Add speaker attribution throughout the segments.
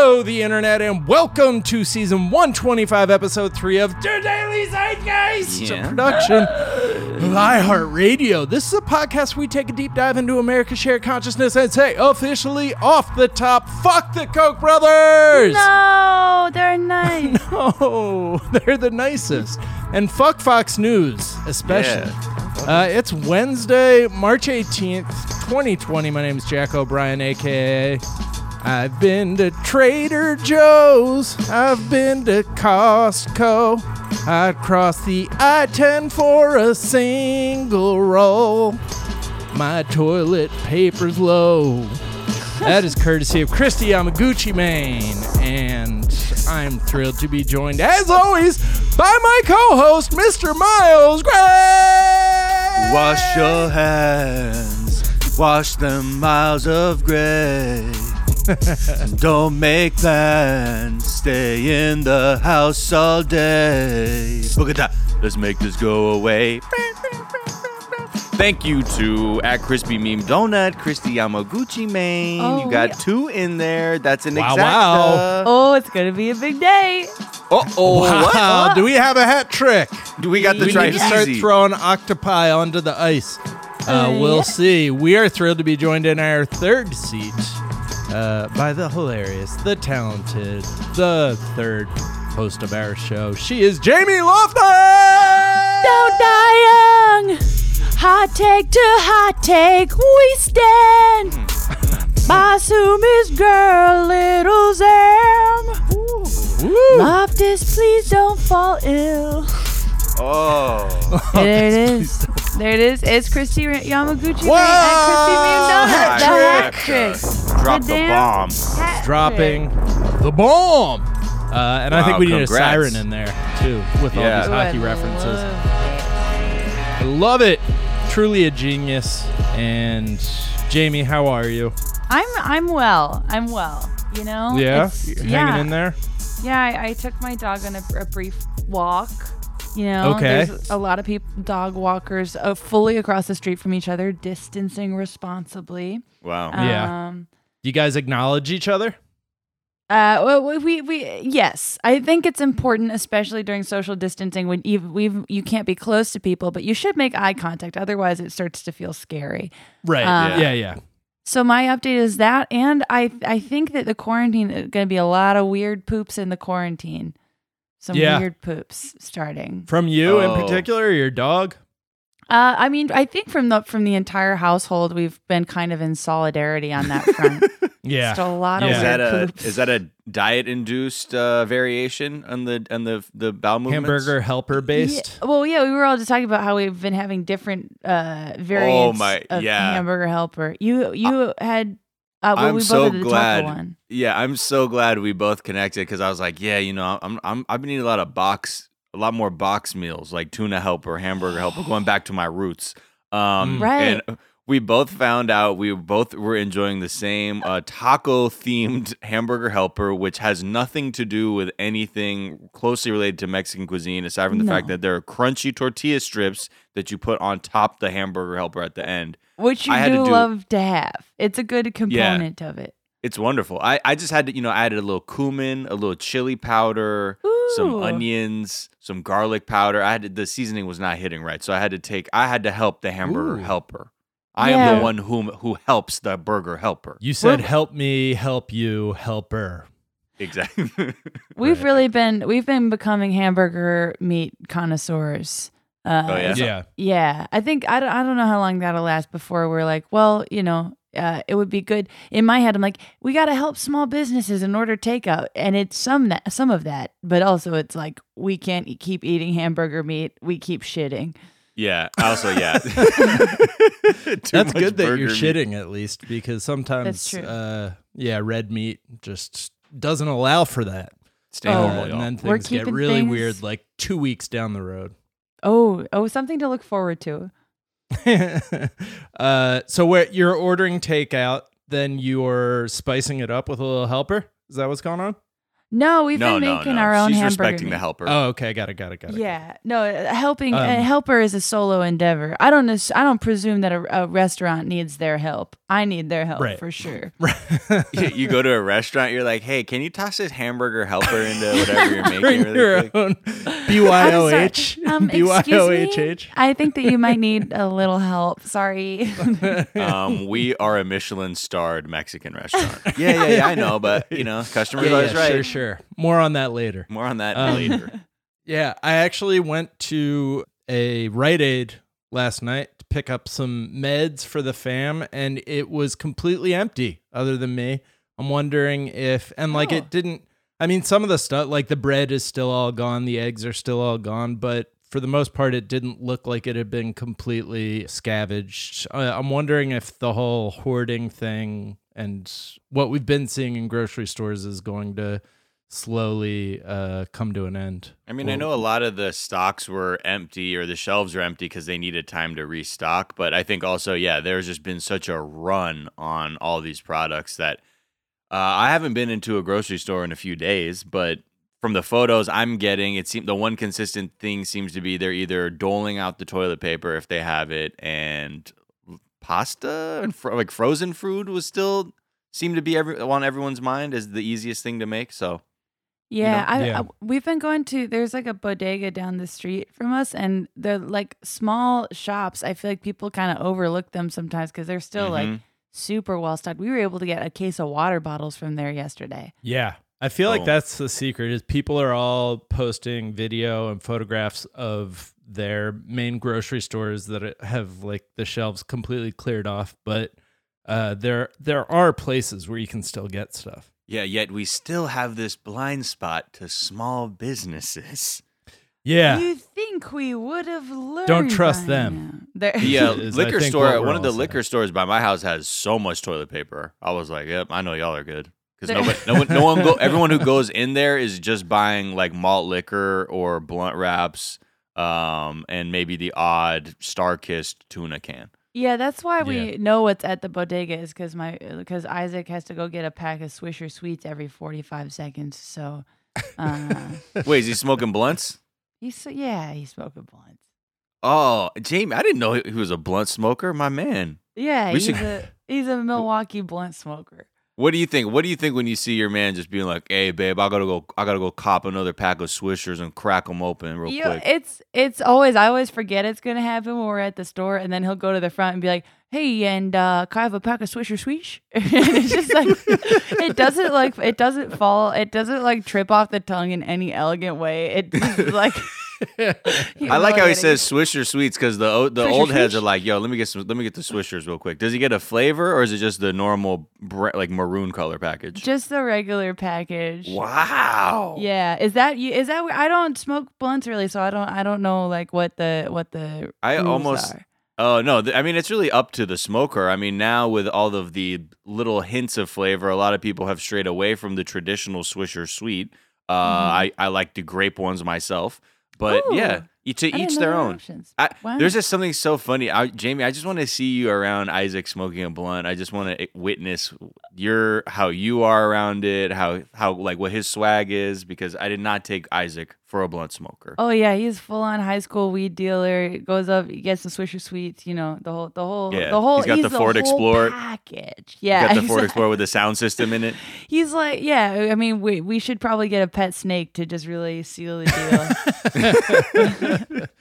Speaker 1: Hello, the internet, and welcome to season 125, episode 3 of The Daily Zeitgeist,
Speaker 2: Yeah.
Speaker 1: a production of iHeartRadio. This is a podcast where we take a deep dive into America's shared consciousness and say officially off the top, fuck the Koch brothers!
Speaker 3: No, they're nice.
Speaker 1: Oh, they're the nicest. And fuck Fox News, especially. Uh, it's Wednesday, March 18th, 2020. My name is Jack O'Brien, aka. I've been to Trader Joe's. I've been to Costco. I'd cross the I 10 for a single roll. My toilet paper's low. That is courtesy of Christy Yamaguchi Main. And I'm thrilled to be joined, as always, by my co host, Mr. Miles Gray.
Speaker 2: Wash your hands, wash them miles of gray. Don't make plans, stay in the house all day. Boogada, let's make this go away. Thank you to at Crispy Meme Donut, Christy Yamaguchi Main.
Speaker 3: Oh,
Speaker 2: you got
Speaker 3: yeah.
Speaker 2: two in there. That's an
Speaker 1: Wow,
Speaker 2: exacta.
Speaker 1: wow.
Speaker 3: oh, it's gonna be a big day.
Speaker 2: Oh, oh, what?
Speaker 1: Wow, do we have a hat trick?
Speaker 2: Do we got the
Speaker 1: we
Speaker 2: try
Speaker 1: need to start throwing octopi onto the ice. Uh,
Speaker 3: Uh,
Speaker 1: we'll see. We are thrilled to be joined in our third seat uh, by the hilarious, the talented, the third host of our show. She is Jamie Loftus.
Speaker 3: Don't die young. Hot take to hot take, we stand. Basum is girl, little Zam. Loftus, please don't fall ill.
Speaker 2: Oh.
Speaker 3: there it is. There it is. It's Christy Yamaguchi
Speaker 1: Whoa!
Speaker 3: and Christy Meme Donut. The hat
Speaker 2: Trick.
Speaker 3: trick.
Speaker 2: Drop
Speaker 3: The
Speaker 2: the bomb.
Speaker 3: hat
Speaker 1: dropping the bomb. Uh, and I think
Speaker 2: Wow,
Speaker 1: we need a siren in there too with all these
Speaker 3: trick. Ooh, I
Speaker 1: hockey references.
Speaker 3: love
Speaker 1: I love it. Truly a genius. And Jamie, how are you?
Speaker 3: I'm I'm well. I'm well. You know.
Speaker 1: Yeah, You're
Speaker 3: yeah.
Speaker 1: hanging in there.
Speaker 3: Yeah, I, I took my dog on a, a brief walk. You know,
Speaker 1: Okay.
Speaker 3: there's a lot of people, dog walkers, uh, fully across the street from each other, distancing responsibly.
Speaker 2: Wow.
Speaker 1: Yeah.
Speaker 3: Um,
Speaker 1: Do you guys acknowledge each other?
Speaker 3: uh, well, we, we, we, yes, I think it's important, especially during social distancing, when you, we've, you can't be close to people, but you should make eye contact. Otherwise, it starts to feel scary.
Speaker 1: Right.
Speaker 3: Uh,
Speaker 1: yeah, yeah.
Speaker 3: So my update is that, and I, I think that the quarantine is going to be a lot of weird poops in the quarantine. Some
Speaker 1: Yeah.
Speaker 3: weird poops starting.
Speaker 1: From you in
Speaker 2: Oh.
Speaker 1: particular, or your dog?
Speaker 3: Uh, I mean, I think from the from the entire household, we've been kind of in solidarity on that front.
Speaker 1: Yeah.
Speaker 3: Just a lot
Speaker 1: Yeah.
Speaker 3: of
Speaker 2: Is
Speaker 3: weird
Speaker 2: that a
Speaker 3: poops.
Speaker 2: is that a diet induced uh, variation on the on the the bowel movements?
Speaker 1: Hamburger helper based.
Speaker 3: Yeah, well, yeah, we were all just talking about how we've been having different uh variants
Speaker 2: Oh my-
Speaker 3: of
Speaker 2: yeah.
Speaker 3: hamburger helper. You you had uh, well,
Speaker 2: I'm
Speaker 3: we both
Speaker 2: so
Speaker 3: the
Speaker 2: glad.
Speaker 3: one.
Speaker 2: Yeah, I'm so glad we both connected because I was like, yeah, you know, I'm I'm I've been eating a lot of box, a lot more box meals like tuna helper, hamburger helper, going back to my roots. Um,
Speaker 1: Mm.
Speaker 3: Right.
Speaker 2: And we both found out we both were enjoying the same uh, taco themed hamburger helper, which has nothing to do with anything closely related to Mexican cuisine, aside from the fact that there are crunchy tortilla strips that you put on top the hamburger helper at the end.
Speaker 3: Which you
Speaker 2: I
Speaker 3: do
Speaker 2: do-
Speaker 3: love to have. It's a good component of it.
Speaker 2: It's wonderful. I, I just had to, you know, I added a little cumin, a little chili powder, some onions, some garlic powder. I had to, the seasoning was not hitting right, so I had to take. I had to help the hamburger
Speaker 1: Ooh.
Speaker 2: helper. I am the one whom who helps the burger helper.
Speaker 1: You said,
Speaker 3: We're-
Speaker 1: "Help me, help you, helper."
Speaker 2: Exactly.
Speaker 3: We've
Speaker 1: Right.
Speaker 3: really been we've been becoming hamburger meat connoisseurs. Uh,
Speaker 2: Oh, yeah?
Speaker 1: Yeah.
Speaker 3: Yeah, I think I don't, I don't know how long that'll last before we're like, well, you know, uh, it would be good. In my head, I'm like, we got to help small businesses and order takeout, and it's some that some of that, but also it's like we can't e- keep eating hamburger meat. We keep shitting.
Speaker 2: yeah. Also, yeah.
Speaker 1: That's good that you're
Speaker 2: meat.
Speaker 1: shitting at least because sometimes,
Speaker 3: true.
Speaker 1: uh, yeah, red meat just doesn't allow for that.
Speaker 2: Stay normal,
Speaker 1: and then
Speaker 3: We're
Speaker 1: things get really
Speaker 3: things-
Speaker 1: weird like two weeks down the road.
Speaker 3: Oh, oh, something to look forward to.
Speaker 1: uh, so where you're ordering takeout, then you're spicing it up with a little helper. Is that what's going on?
Speaker 3: No, we've
Speaker 2: no,
Speaker 3: been
Speaker 2: no,
Speaker 3: making
Speaker 2: no.
Speaker 3: our own
Speaker 2: She's
Speaker 3: hamburger.
Speaker 2: respecting
Speaker 3: meat.
Speaker 2: the helper.
Speaker 1: Oh, okay, got it, got it, got it.
Speaker 3: Yeah, no, uh, helping
Speaker 1: Um,
Speaker 3: a helper is a solo endeavor. I don't. Ass- I don't presume that a, a restaurant needs their help. I need their help
Speaker 1: Right.
Speaker 3: for sure.
Speaker 2: you, you go to a restaurant, you're like, hey, can you toss this hamburger helper into whatever you're making?
Speaker 1: Bring
Speaker 2: really
Speaker 1: your
Speaker 2: quick?
Speaker 1: own
Speaker 3: I'm.
Speaker 1: BYOH.
Speaker 3: Um, excuse.
Speaker 1: BYOHH.
Speaker 3: I think that you might need a little help. Sorry.
Speaker 2: Um, we are a Michelin starred Mexican restaurant. yeah, yeah, yeah, I know, but you know, customers
Speaker 1: Yeah,
Speaker 2: always
Speaker 1: yeah,
Speaker 2: right.
Speaker 1: sure, sure. More on that later.
Speaker 2: More on that
Speaker 1: Um,
Speaker 2: later.
Speaker 1: Yeah, I actually went to a Rite Aid last night to pick up some meds for the fam, and it was completely empty other than me. I'm wondering if, and like
Speaker 3: Oh.
Speaker 1: it didn't, I mean, some of the stuff, like the bread is still all gone, the eggs are still all gone, but for the most part, it didn't look like it had been completely scavenged. Uh, I'm wondering if the whole hoarding thing and what we've been seeing in grocery stores is going to slowly uh, come to an end.
Speaker 2: I mean, I know a lot of the stocks were empty or the shelves were empty because they needed time to restock. But I think also, yeah, there's just been such a run on all these products that uh, I haven't been into a grocery store in a few days. But from the photos I'm getting, it seems the one consistent thing seems to be they're either doling out the toilet paper if they have it, and pasta and fro- like frozen food was still seemed to be every, on everyone's mind as the easiest thing to make. So
Speaker 3: Yeah, I,
Speaker 1: Yeah.
Speaker 3: I we've been going to there's like a bodega down the street from us and they're like small shops. I feel like people kind of overlook them sometimes cuz they're still like
Speaker 2: Mhm.
Speaker 3: super well stocked. We were able to get a case of water bottles from there yesterday.
Speaker 1: Yeah. I feel like
Speaker 2: Oh.
Speaker 1: that's the secret is people are all posting video and photographs of their main grocery stores that have like the shelves completely cleared off, but uh, there there are places where you can still get stuff.
Speaker 2: Yeah, yet we still have this blind spot to small businesses.
Speaker 1: Yeah.
Speaker 3: You think we would have learned
Speaker 1: Don't trust
Speaker 3: by
Speaker 1: them.
Speaker 3: now. There-
Speaker 2: The uh, liquor store, one of the
Speaker 1: all saying.
Speaker 2: liquor stores by my house has so much toilet paper. I was like, "Yep, I know y'all are good." Because
Speaker 3: There-
Speaker 2: nobody, no one, no one go. Everyone who goes in there is just buying like malt liquor or blunt wraps, um, and maybe the odd StarKist tuna can.
Speaker 3: Yeah, that's why we
Speaker 1: Yeah.
Speaker 3: know what's at the bodega is because my because Isaac has to go get a pack of Swisher Sweets every forty five seconds. So, uh,
Speaker 2: Wait, is he smoking blunts?
Speaker 3: he's yeah, he's smoking blunts.
Speaker 2: Oh, Jamie, I didn't know he he was a blunt smoker. My man.
Speaker 3: Yeah,
Speaker 2: We
Speaker 3: he's
Speaker 2: should-
Speaker 3: a he's a Milwaukee blunt smoker.
Speaker 2: What do you think? What do you think when you see your man just being like, "Hey, babe, I gotta go. I gotta go cop another pack of Swishers and crack them open real
Speaker 3: You-
Speaker 2: quick."
Speaker 3: it's it's always I always forget it's gonna happen when we're at the store, and then he'll go to the front and be like, "Hey, and uh, can I have a pack of Swisher Swish?" and it's just like it doesn't like it doesn't fall, it doesn't like trip off the tongue in any elegant way. It like
Speaker 2: I like how he says Swisher Sweets because the the
Speaker 3: Swisher
Speaker 2: old heads
Speaker 3: Swish?
Speaker 2: are like, "Yo, let me get some. Let me get the Swishers real quick." Does he get a flavor or is it just the normal bre- like maroon color package?
Speaker 3: just the regular package.
Speaker 2: wow.
Speaker 3: Yeah, is that you? Is that I don't smoke blunts really, so I don't I don't know like what the what the
Speaker 2: I almost-
Speaker 3: are.
Speaker 2: Oh no! I mean, it's really up to the smoker. I mean, now with all of the little hints of flavor, a lot of people have strayed away from the traditional Swisher Sweet. Uh, I I like the grape ones myself, but.
Speaker 3: Ooh.
Speaker 2: yeah, to
Speaker 3: I
Speaker 2: each their own. I,
Speaker 3: Wow.
Speaker 2: There's just something so funny, I, Jamie. I just want to see you around Isaac smoking a blunt. I just want to eh, witness your how you are around it, how how like what his swag is, because I did not take Isaac for a blunt smoker.
Speaker 3: Oh yeah, he's full on high school weed dealer. He goes up, he gets some Swisher Sweets. You know the whole the whole
Speaker 2: Yeah,
Speaker 3: the whole.
Speaker 2: he's got the Ford
Speaker 3: whole
Speaker 2: Explorer.
Speaker 3: package. Yeah, He's
Speaker 2: Got the Ford Explorer with the sound system in it.
Speaker 3: He's like, yeah. I mean, we we should probably get a pet snake to just really seal the deal.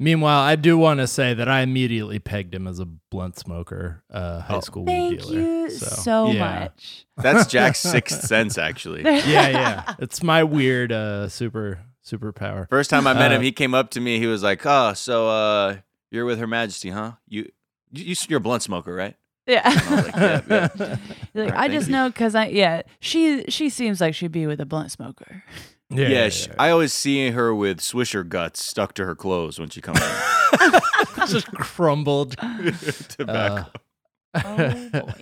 Speaker 1: Meanwhile, I do want to say that I immediately pegged him as a blunt smoker, uh, high
Speaker 2: Oh.
Speaker 1: school weed dealer.
Speaker 3: Thank
Speaker 1: dealer.
Speaker 3: you
Speaker 1: So,
Speaker 3: so
Speaker 1: yeah.
Speaker 3: much.
Speaker 2: That's Jack's sixth sense, actually.
Speaker 1: Yeah, yeah. It's my weird uh, super superpower.
Speaker 2: First time I met
Speaker 1: Uh,
Speaker 2: him, he came up to me. He was like, "Oh, so uh, you're with Her Majesty, huh? You, you, you- you're a blunt smoker, right?"
Speaker 3: Yeah.
Speaker 2: I like, yeah, yeah.
Speaker 3: Like,
Speaker 2: Alright,
Speaker 3: I just
Speaker 2: you.
Speaker 3: know because I yeah she she seems like she'd be with a blunt smoker.
Speaker 1: Yeah,
Speaker 2: Yeah, sh I always see her with Swisher guts stuck to her clothes when she comes in.
Speaker 1: just crumbled.
Speaker 2: in. Tobacco.
Speaker 3: Oh boy.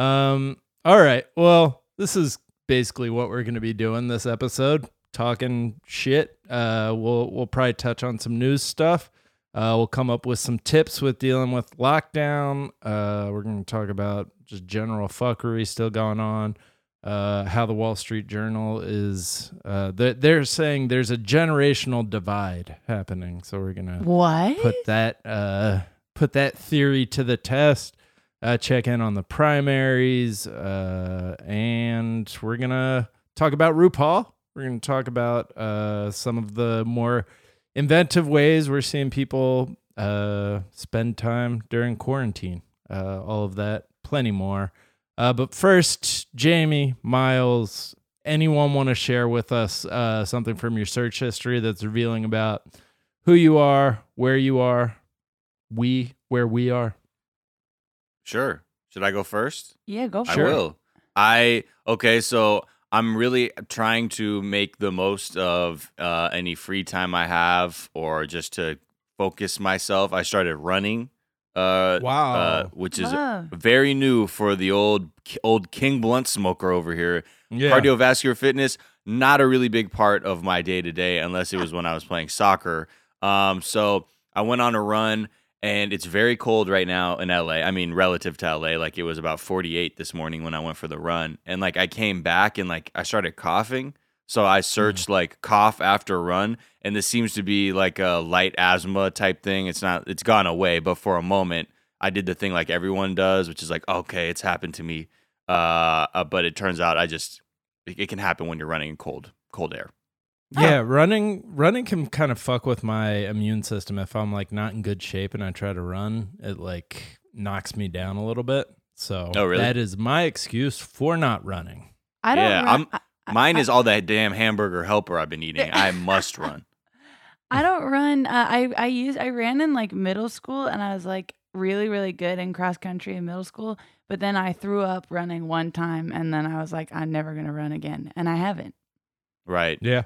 Speaker 1: Um. All right. Well, this is basically what we're going to be doing this episode, talking shit. Uh, we'll we'll probably touch on some news stuff. Uh, we'll come up with some tips with dealing with lockdown. Uh, we're going to talk about just general fuckery still going on. uh, how the Wall Street Journal is. Uh, they're, they're saying there's a generational divide happening. So we're gonna
Speaker 3: What?
Speaker 1: put that uh, put that theory to the test. Uh, check in on the primaries, uh, and we're gonna talk about RuPaul. We're gonna talk about uh, some of the more inventive ways we're seeing people uh, spend time during quarantine. Uh, all of that, plenty more. Uh, but first, Jamie, Miles, anyone want to share with us uh, something from your search history that's revealing about who you are, where you are, we, where we are?
Speaker 2: Sure. Should I go first?
Speaker 3: Yeah, go for
Speaker 2: I
Speaker 1: Sure.
Speaker 3: it.
Speaker 2: will. I okay, so I'm really trying to make the most of uh, any free time I have, or just to focus myself. I started running, uh,
Speaker 1: Wow.
Speaker 2: uh, which is
Speaker 3: Love.
Speaker 2: very new for the old old King Blunt smoker over here.
Speaker 1: yeah.
Speaker 2: Cardiovascular fitness, not a really big part of my day to day, unless it was when I was playing soccer. Um, so I went on a run, and it's very cold right now in LA. I mean, relative to LA, like it was about 48 this morning when I went for the run, and like I came back and like I started coughing. So I searched like cough after run, and this seems to be like a light asthma type thing. It's not, it's gone away, but for a moment, I did the thing like everyone does, which is like, okay, it's happened to me. Uh, uh, but it turns out I just it, it can happen when you're running in cold cold air.
Speaker 1: Yeah, running running can kind of fuck with my immune system if I'm like not in good shape and I try to run, it like knocks me down a little bit. So
Speaker 2: Oh, really?
Speaker 1: that is my excuse for not running.
Speaker 3: I don't.
Speaker 2: Yeah,
Speaker 3: run,
Speaker 2: I'm-
Speaker 3: I- I-
Speaker 2: Mine
Speaker 3: I-
Speaker 2: is all that damn hamburger helper I've been eating. I must run.
Speaker 3: I don't run. Uh, I I use I ran in like middle school, and I was like really really good in cross country in middle school. But then I threw up running one time, and then I was like, I'm never gonna run again, and I haven't.
Speaker 2: Right.
Speaker 1: Yeah.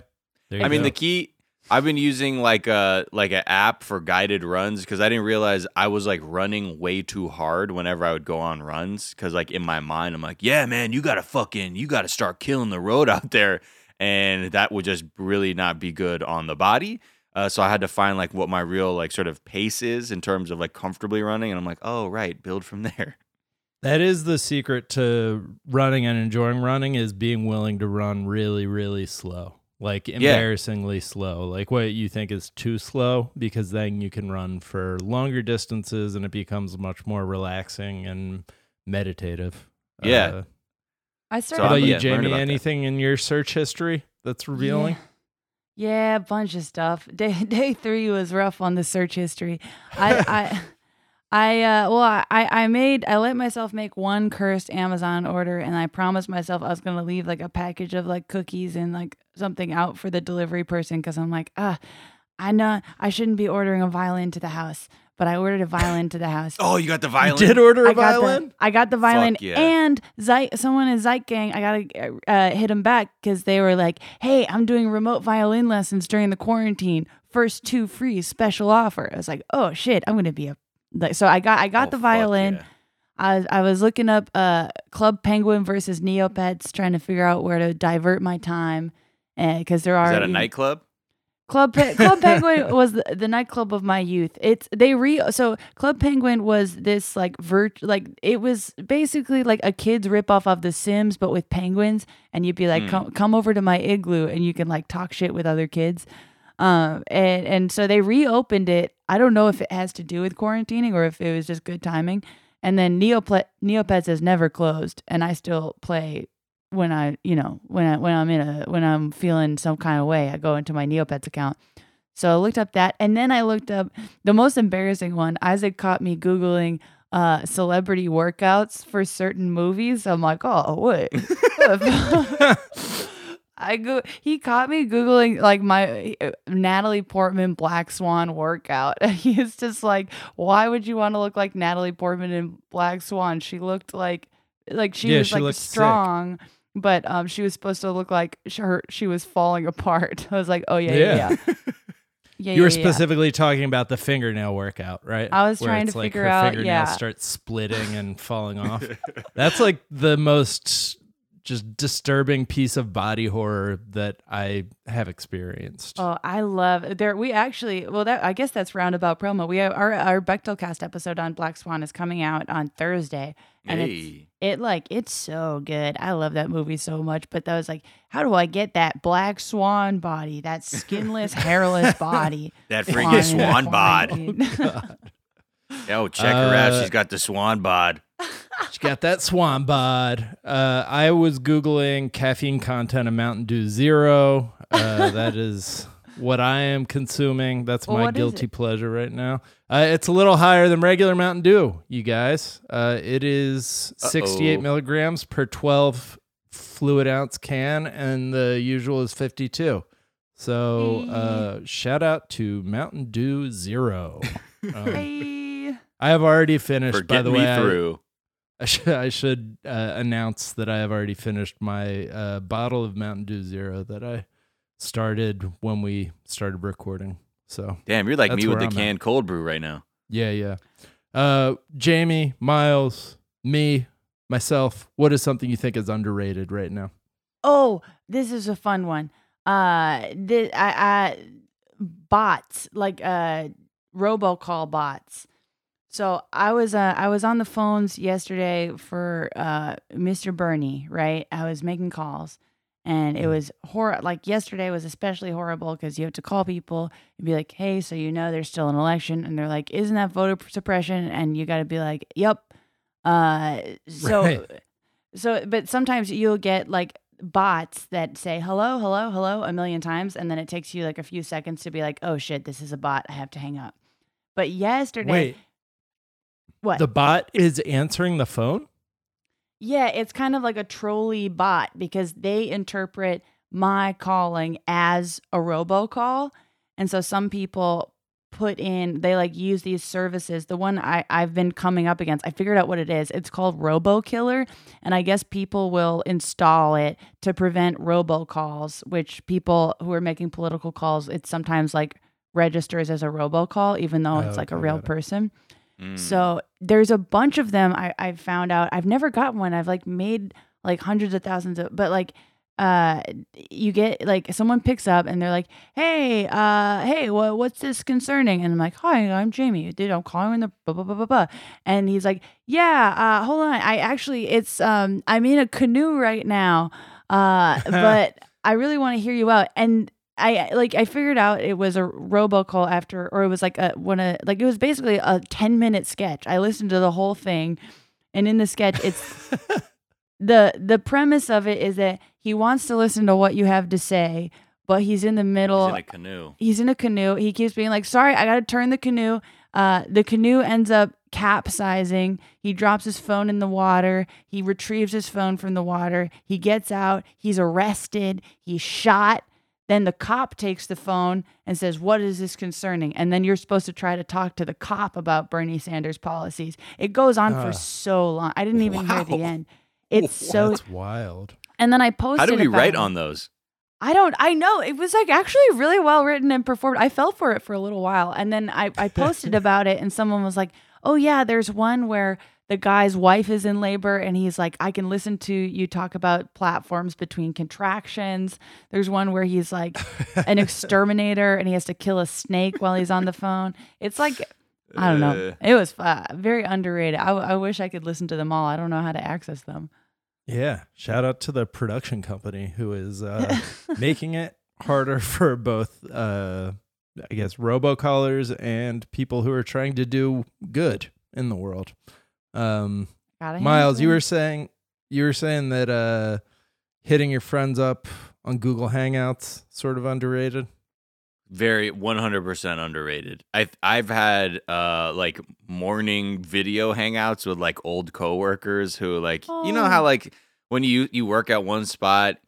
Speaker 2: I
Speaker 1: you
Speaker 2: mean, the key. I've been using like a like an app for guided runs because I didn't realize I was like running way too hard whenever I would go on runs. Because like in my mind, I'm like, yeah, man, you gotta fucking you gotta start killing the road out there, and that would just really not be good on the body. Uh, so I had to find like what my real like sort of pace is in terms of like comfortably running, and I'm like, oh right, build from there.
Speaker 1: That is the secret to running and enjoying running is being willing to run really, really slow. Like embarrassingly slow. Like what you think is too slow, because then you can run for longer distances and it becomes much more relaxing and meditative.
Speaker 2: Yeah.
Speaker 1: Uh,
Speaker 3: I
Speaker 2: So
Speaker 1: how
Speaker 3: started.
Speaker 1: about you,
Speaker 2: yeah,
Speaker 1: Jamie?
Speaker 2: about that.
Speaker 1: Anything in your search history that's revealing?
Speaker 3: Yeah. Yeah, a bunch of stuff. Day day three was rough on the search history. I, I I I uh well I I made I let myself make one cursed Amazon order and I promised myself I was gonna leave like a package of like cookies and like something out for the delivery person because I'm like ah I know I shouldn't be ordering a violin to the house but I ordered a violin to the house.
Speaker 2: Oh, you got the
Speaker 1: You
Speaker 2: violin.
Speaker 1: did order a
Speaker 3: I got
Speaker 1: violin?
Speaker 3: the I got the violin
Speaker 2: yeah.
Speaker 3: and Zeit, someone in Zeit Gang. I gotta uh, hit them back because they were like, "Hey, I'm doing remote violin lessons during the quarantine. First two free, special offer." I was like, "Oh shit, I'm gonna be a." Like, so I got I got
Speaker 2: Oh,
Speaker 3: the violin.
Speaker 2: yeah.
Speaker 3: I was, I was looking up uh Club Penguin versus Neopets, trying to figure out where to divert my time, because there are
Speaker 2: Is that a nightclub?
Speaker 3: Club Pe- Club Penguin was the, the nightclub of my youth. It's they re so Club Penguin was this like vert like it was basically like a kid's ripoff of The Sims but with penguins and you'd be like
Speaker 2: Hmm.
Speaker 3: come come over to my igloo and you can like talk shit with other kids. Um and and so they reopened it. I don't know if it has to do with quarantining or if it was just good timing. And then Neople- Neopets has never closed and I still play when I, you know, when I when I'm in a when I'm feeling some kind of way, I go into my Neopets account. So I looked up that, and then I looked up the most embarrassing one. Isaac caught me googling uh, celebrity workouts for certain movies. I'm like, oh wait. I go. He caught me googling like my uh, Natalie Portman Black Swan workout. He's just like, why would you want to look like Natalie Portman in Black Swan? She looked like like she
Speaker 1: Yeah,
Speaker 3: was
Speaker 1: she
Speaker 3: like
Speaker 1: looked sick.
Speaker 3: strong, but um, she was supposed to look like sh- her she was falling apart. I was like, oh yeah, yeah, yeah. yeah. yeah
Speaker 1: You were
Speaker 3: yeah, yeah.
Speaker 1: specifically talking about the fingernail workout, right?
Speaker 3: I was
Speaker 1: Where
Speaker 3: trying
Speaker 1: it's
Speaker 3: to
Speaker 1: like
Speaker 3: figure
Speaker 1: her
Speaker 3: out-
Speaker 1: Fingernails
Speaker 3: yeah.
Speaker 1: start splitting and falling off. That's like the most just disturbing piece of body horror that I have experienced.
Speaker 3: Oh, I love there. We actually, well, that I guess that's roundabout promo. We have our our Bechdel Cast episode on Black Swan is coming out on Thursday, and it's it like it's so good. I love that movie so much. But that was like, how do I get that black swan body, that skinless, hairless body?
Speaker 2: That
Speaker 3: on
Speaker 2: freaking swan bod.
Speaker 3: Oh, quarantine?
Speaker 2: Yo, check her out.
Speaker 1: Uh,
Speaker 2: She's got the swan bod.
Speaker 1: She got that swan bod. Uh, I was Googling caffeine content of Mountain Dew Zero. Uh, that is what I am consuming. That's
Speaker 3: Well,
Speaker 1: my guilty pleasure right now. Uh, it's a little higher than regular Mountain Dew, you guys. Uh, it is 68
Speaker 2: Uh-oh.
Speaker 1: milligrams per 12 fluid ounce can, and the usual is 52. So uh, shout out to Mountain Dew Zero. Um,
Speaker 3: Hey.
Speaker 1: I have already finished.
Speaker 2: For
Speaker 1: by the
Speaker 2: getting
Speaker 1: way,
Speaker 2: me
Speaker 1: I-
Speaker 2: through.
Speaker 1: I should I should uh, announce that I have already finished my uh, bottle of Mountain Dew Zero that I started when we started recording. So
Speaker 2: Damn, you're like me with
Speaker 1: where
Speaker 2: the
Speaker 1: I'm at.
Speaker 2: canned cold brew right now.
Speaker 1: yeah, yeah. Uh, Jamie, Miles, me, myself. What is something you think is underrated right now?
Speaker 3: Oh, this is a fun one. Uh, the, I, I, bots like uh, robocall bots. So I was uh, I was on the phones yesterday for uh, Mr. Bernie, right? I was making calls, and it
Speaker 1: Mm.
Speaker 3: was hor Like yesterday was especially horrible because you have to call people and be like, "Hey, so you know there's still an election," and they're like, "Isn't that voter suppression?" And you got to be like, "Yep." Uh, so
Speaker 1: Right.
Speaker 3: so, but sometimes you'll get like bots that say hello, hello, hello a million times, and then it takes you like a few seconds to be like, oh shit, this is a bot. I have to hang up. But yesterday,
Speaker 1: Wait,
Speaker 3: what?
Speaker 1: the bot is answering the phone.
Speaker 3: yeah, it's kind of like a trolley bot because they interpret my calling as a robocall. And so some people put in, they like use these services. The one I, I've been coming up against, I figured out what it is. It's called RoboKiller. And I guess people will install it to prevent robocalls, which people who are making political calls, it sometimes like registers as a robocall, even though
Speaker 1: Oh,
Speaker 3: it's like a real
Speaker 1: person. it.
Speaker 2: Mm.
Speaker 3: So there's a bunch of them I, I've found out. I've never got one. I've like made like hundreds of thousands of but like uh you get like someone picks up and they're like, Hey, uh hey, what what's this concerning? And I'm like, Hi, I'm Jamie. Dude, I'm calling in the blah blah blah blah blah. And he's like, Yeah, uh hold on. I actually it's um I'm in a canoe right now. Uh but I really want to hear you out. And I like I figured out it was a robocall after or it was like a one of like it was basically a 10 minute sketch. I listened to the whole thing and in the sketch it's the the premise of it is that he wants to listen to what you have to say, but he's in the middle
Speaker 2: He's in a canoe.
Speaker 3: he's in a canoe. He keeps being like, "Sorry, I got to turn the canoe." Uh, the canoe ends up capsizing. He drops his phone in the water. He retrieves his phone from the water. He gets out. He's arrested. He's shot. Then the cop takes the phone and says, "What is this concerning?" And then you're supposed to try to talk to the cop about Bernie Sanders policies. It goes on for
Speaker 1: Ah.
Speaker 3: so long. I didn't even hear the end. It's so.
Speaker 1: That's wild.
Speaker 3: And then I posted.
Speaker 2: How do we
Speaker 3: about
Speaker 2: write on those?
Speaker 3: I don't. I know it was like actually really well written and performed. I fell for it for a little while, and then I I posted about it, and someone was like, "Oh yeah, there's one where the guy's wife is in labor, and he's like, I can listen to you talk about platforms between contractions. There's one where he's like an exterminator, and he has to kill a snake while he's on the phone. It's like." I don't know.
Speaker 2: Uh.
Speaker 3: It was uh, very underrated. I, I wish I could listen to them all. I don't know how to access them.
Speaker 1: Yeah. Shout out to the production company who is uh, making it harder for both, uh, I guess, robocallers and people who are trying to do good in the world. Um,
Speaker 3: Gotta
Speaker 1: Miles, you were saying you were saying that uh, hitting your friends up on Google Hangouts sort of underrated.
Speaker 2: Very 100% underrated. I I've had uh like morning video hangouts with like old coworkers who like you know how
Speaker 3: Oh.
Speaker 2: like when you you work at one spot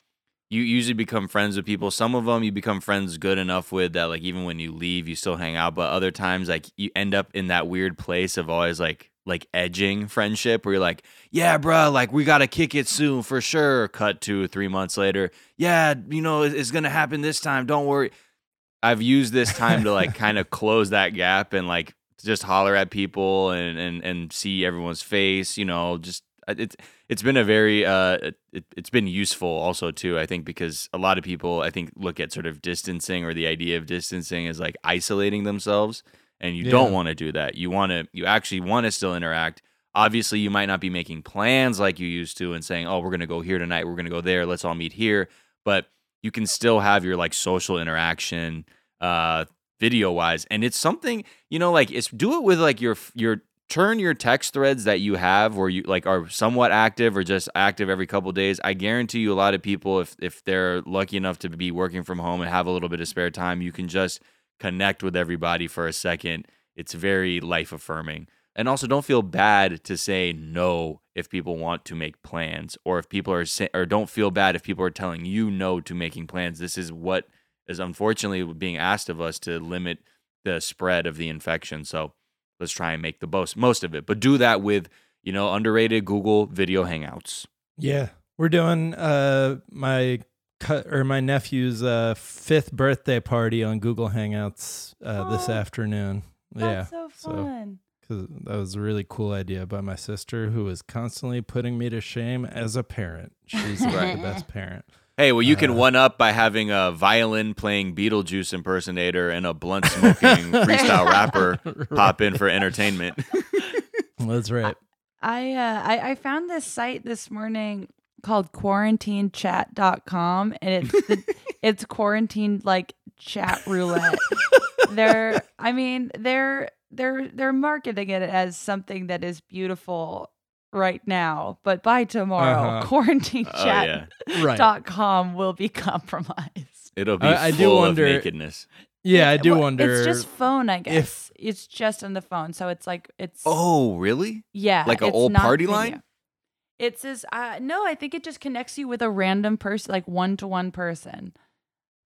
Speaker 2: you usually become friends with people. Some of them you become friends good enough with that like even when you leave you still hang out, but other times like you end up in that weird place of always like like edging friendship where you're like, yeah, bruh, like we gotta kick it soon for sure. Cut to three months later, yeah, you know it's gonna happen this time. Don't worry. I've used this time to like kind of close that gap and like just holler at people and and and see everyone's face. You know, just uh, it's it's been a very uh it, it's been useful also too. I think because a lot of people I think look at sort of distancing or the idea of distancing as like isolating themselves, and you
Speaker 1: Yeah.
Speaker 2: don't want to do that. You want to you actually want to still interact. Obviously, you might not be making plans like you used to and saying, "Oh, we're going to go here tonight. We're going to go there. Let's all meet here." But you can still have your like social interaction uh video wise and it's something you know like it's do it with like your your turn your text threads that you have where you like are somewhat active or just active every couple days i guarantee you a lot of people if if they're lucky enough to be working from home and have a little bit of spare time you can just connect with everybody for a second it's very life affirming and also don't feel bad to say no if people want to make plans or if people are say, or don't feel bad if people are telling you no to making plans. This is what is unfortunately being asked of us to limit the spread of the infection. So let's try and make the most most of it. But do that with you know underrated google video hangouts.
Speaker 1: Yeah, we're doing uh my or my nephew's uh fifth birthday party on Google Hangouts uh, this
Speaker 3: Oh,
Speaker 1: afternoon. yeah,
Speaker 3: That's so
Speaker 1: so-
Speaker 3: fun.
Speaker 1: because that was a really cool idea by my sister, who was constantly putting me to shame as a parent. She's like
Speaker 2: Right.
Speaker 1: the best parent.
Speaker 2: hey well you can
Speaker 1: Uh,
Speaker 2: one up by having a violin playing beetlejuice impersonator and a blunt smoking freestyle rapper pop in for entertainment
Speaker 1: That's right.
Speaker 3: I, uh, I I found this site this morning called quarantinechat.com and it's the, it's quarantine like chat roulette. they're I mean, they're they're they're marketing it as something that is beautiful right now, but by tomorrow,
Speaker 1: Uh-huh.
Speaker 2: oh
Speaker 3: quarantinechat.com
Speaker 2: yeah
Speaker 3: will be compromised.
Speaker 2: it'll be
Speaker 1: I- I do
Speaker 2: full
Speaker 1: wonder-
Speaker 2: nakedness
Speaker 1: Yeah, I do
Speaker 3: Well,
Speaker 1: wonder.
Speaker 3: It's just phone, I guess.
Speaker 1: if-
Speaker 3: it's just on the phone, so it's like it's
Speaker 2: oh really
Speaker 3: Yeah,
Speaker 2: Like a
Speaker 3: it's
Speaker 2: old
Speaker 3: not
Speaker 2: party
Speaker 3: video.
Speaker 2: line?
Speaker 3: It says, uh, no, I think it just connects you with a random person, like one to one person.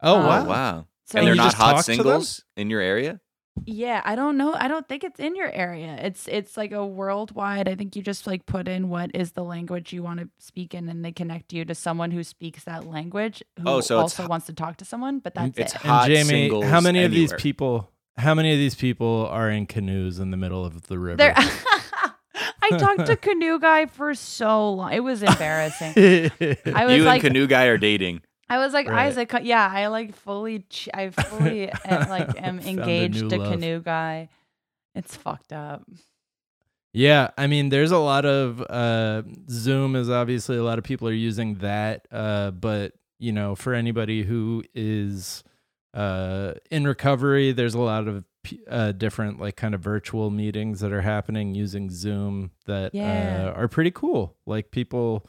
Speaker 1: oh
Speaker 3: uh,
Speaker 1: wow.
Speaker 2: oh wow
Speaker 3: So
Speaker 2: and they're not hot
Speaker 1: talk to them?
Speaker 2: singles in your area
Speaker 3: yeah, I don't know. I don't think it's in your area. It's it's like a worldwide. I think you just like put in what is the language you want to speak in, and they connect you to someone who speaks that language who
Speaker 2: Oh, so
Speaker 3: also
Speaker 2: h-
Speaker 3: wants to talk to someone. But that's
Speaker 2: it's
Speaker 3: it.
Speaker 2: hot
Speaker 1: and Jamie,
Speaker 2: singles
Speaker 1: how many of these people? How many of these people are in canoes in the middle of the river?
Speaker 3: There, I talked to canoe guy for so long. It was embarrassing. I was
Speaker 2: you
Speaker 3: like,
Speaker 2: and canoe guy are dating
Speaker 3: I was like
Speaker 1: Right.
Speaker 3: Isaac. Yeah, I like fully. Ch- I fully uh, like am engaged to
Speaker 1: love.
Speaker 3: canoe guy. It's fucked up.
Speaker 1: Yeah, I mean, there's a lot of uh, Zoom is obviously a lot of people are using that, uh, but you know, for anybody who is uh, in recovery, there's a lot of p- uh, different like kind of virtual meetings that are happening using Zoom that
Speaker 3: Yeah.
Speaker 1: uh, are pretty cool. Like people,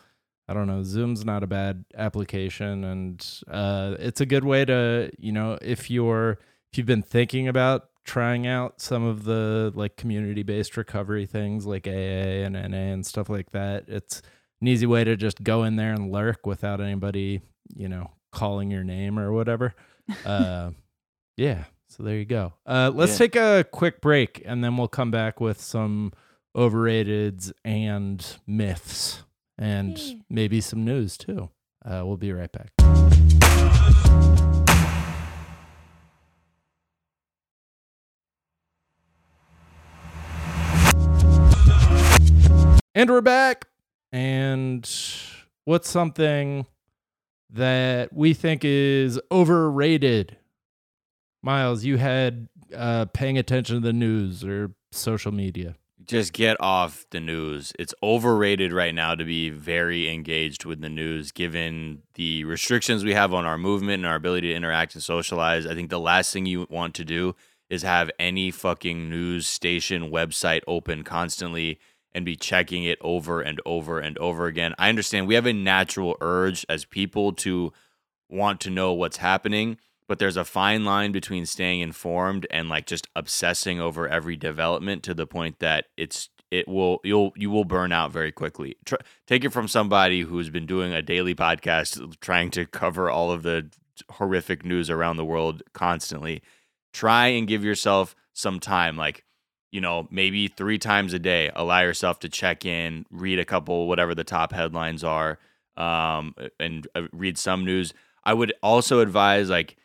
Speaker 1: I don't know, Zoom's not a bad application, and uh, it's a good way to you know if you're if you've been thinking about trying out some of the like community based recovery things like AA and NA and stuff like that, it's an easy way to just go in there and lurk without anybody, you know, calling your name or whatever. Uh, yeah. So there you go. Uh, let's
Speaker 2: Yeah.
Speaker 1: take a quick break and then we'll come back with some overrateds and myths and
Speaker 3: Yay.
Speaker 1: maybe some news too. Uh, we'll be right back. And we're back. And what's something that we think is overrated? Miles, you had uh, paying attention to the news or social media.
Speaker 2: just get off the news. It's overrated right now to be very engaged with the news, given the restrictions we have on our movement and our ability to interact and socialize. I think the last thing you want to do is have any fucking news station website open constantly and be checking it over and over and over again. I understand we have a natural urge as people to want to know what's happening, but there's a fine line between staying informed and like just obsessing over every development to the point that it's it will you'll you will burn out very quickly. Take it from somebody who's been doing a daily podcast trying to cover all of the horrific news around the world constantly. Try and give yourself some time like you know, maybe three times a day, allow yourself to check in, read a couple, whatever the top headlines are, um, and uh, read some news. I would also advise, like,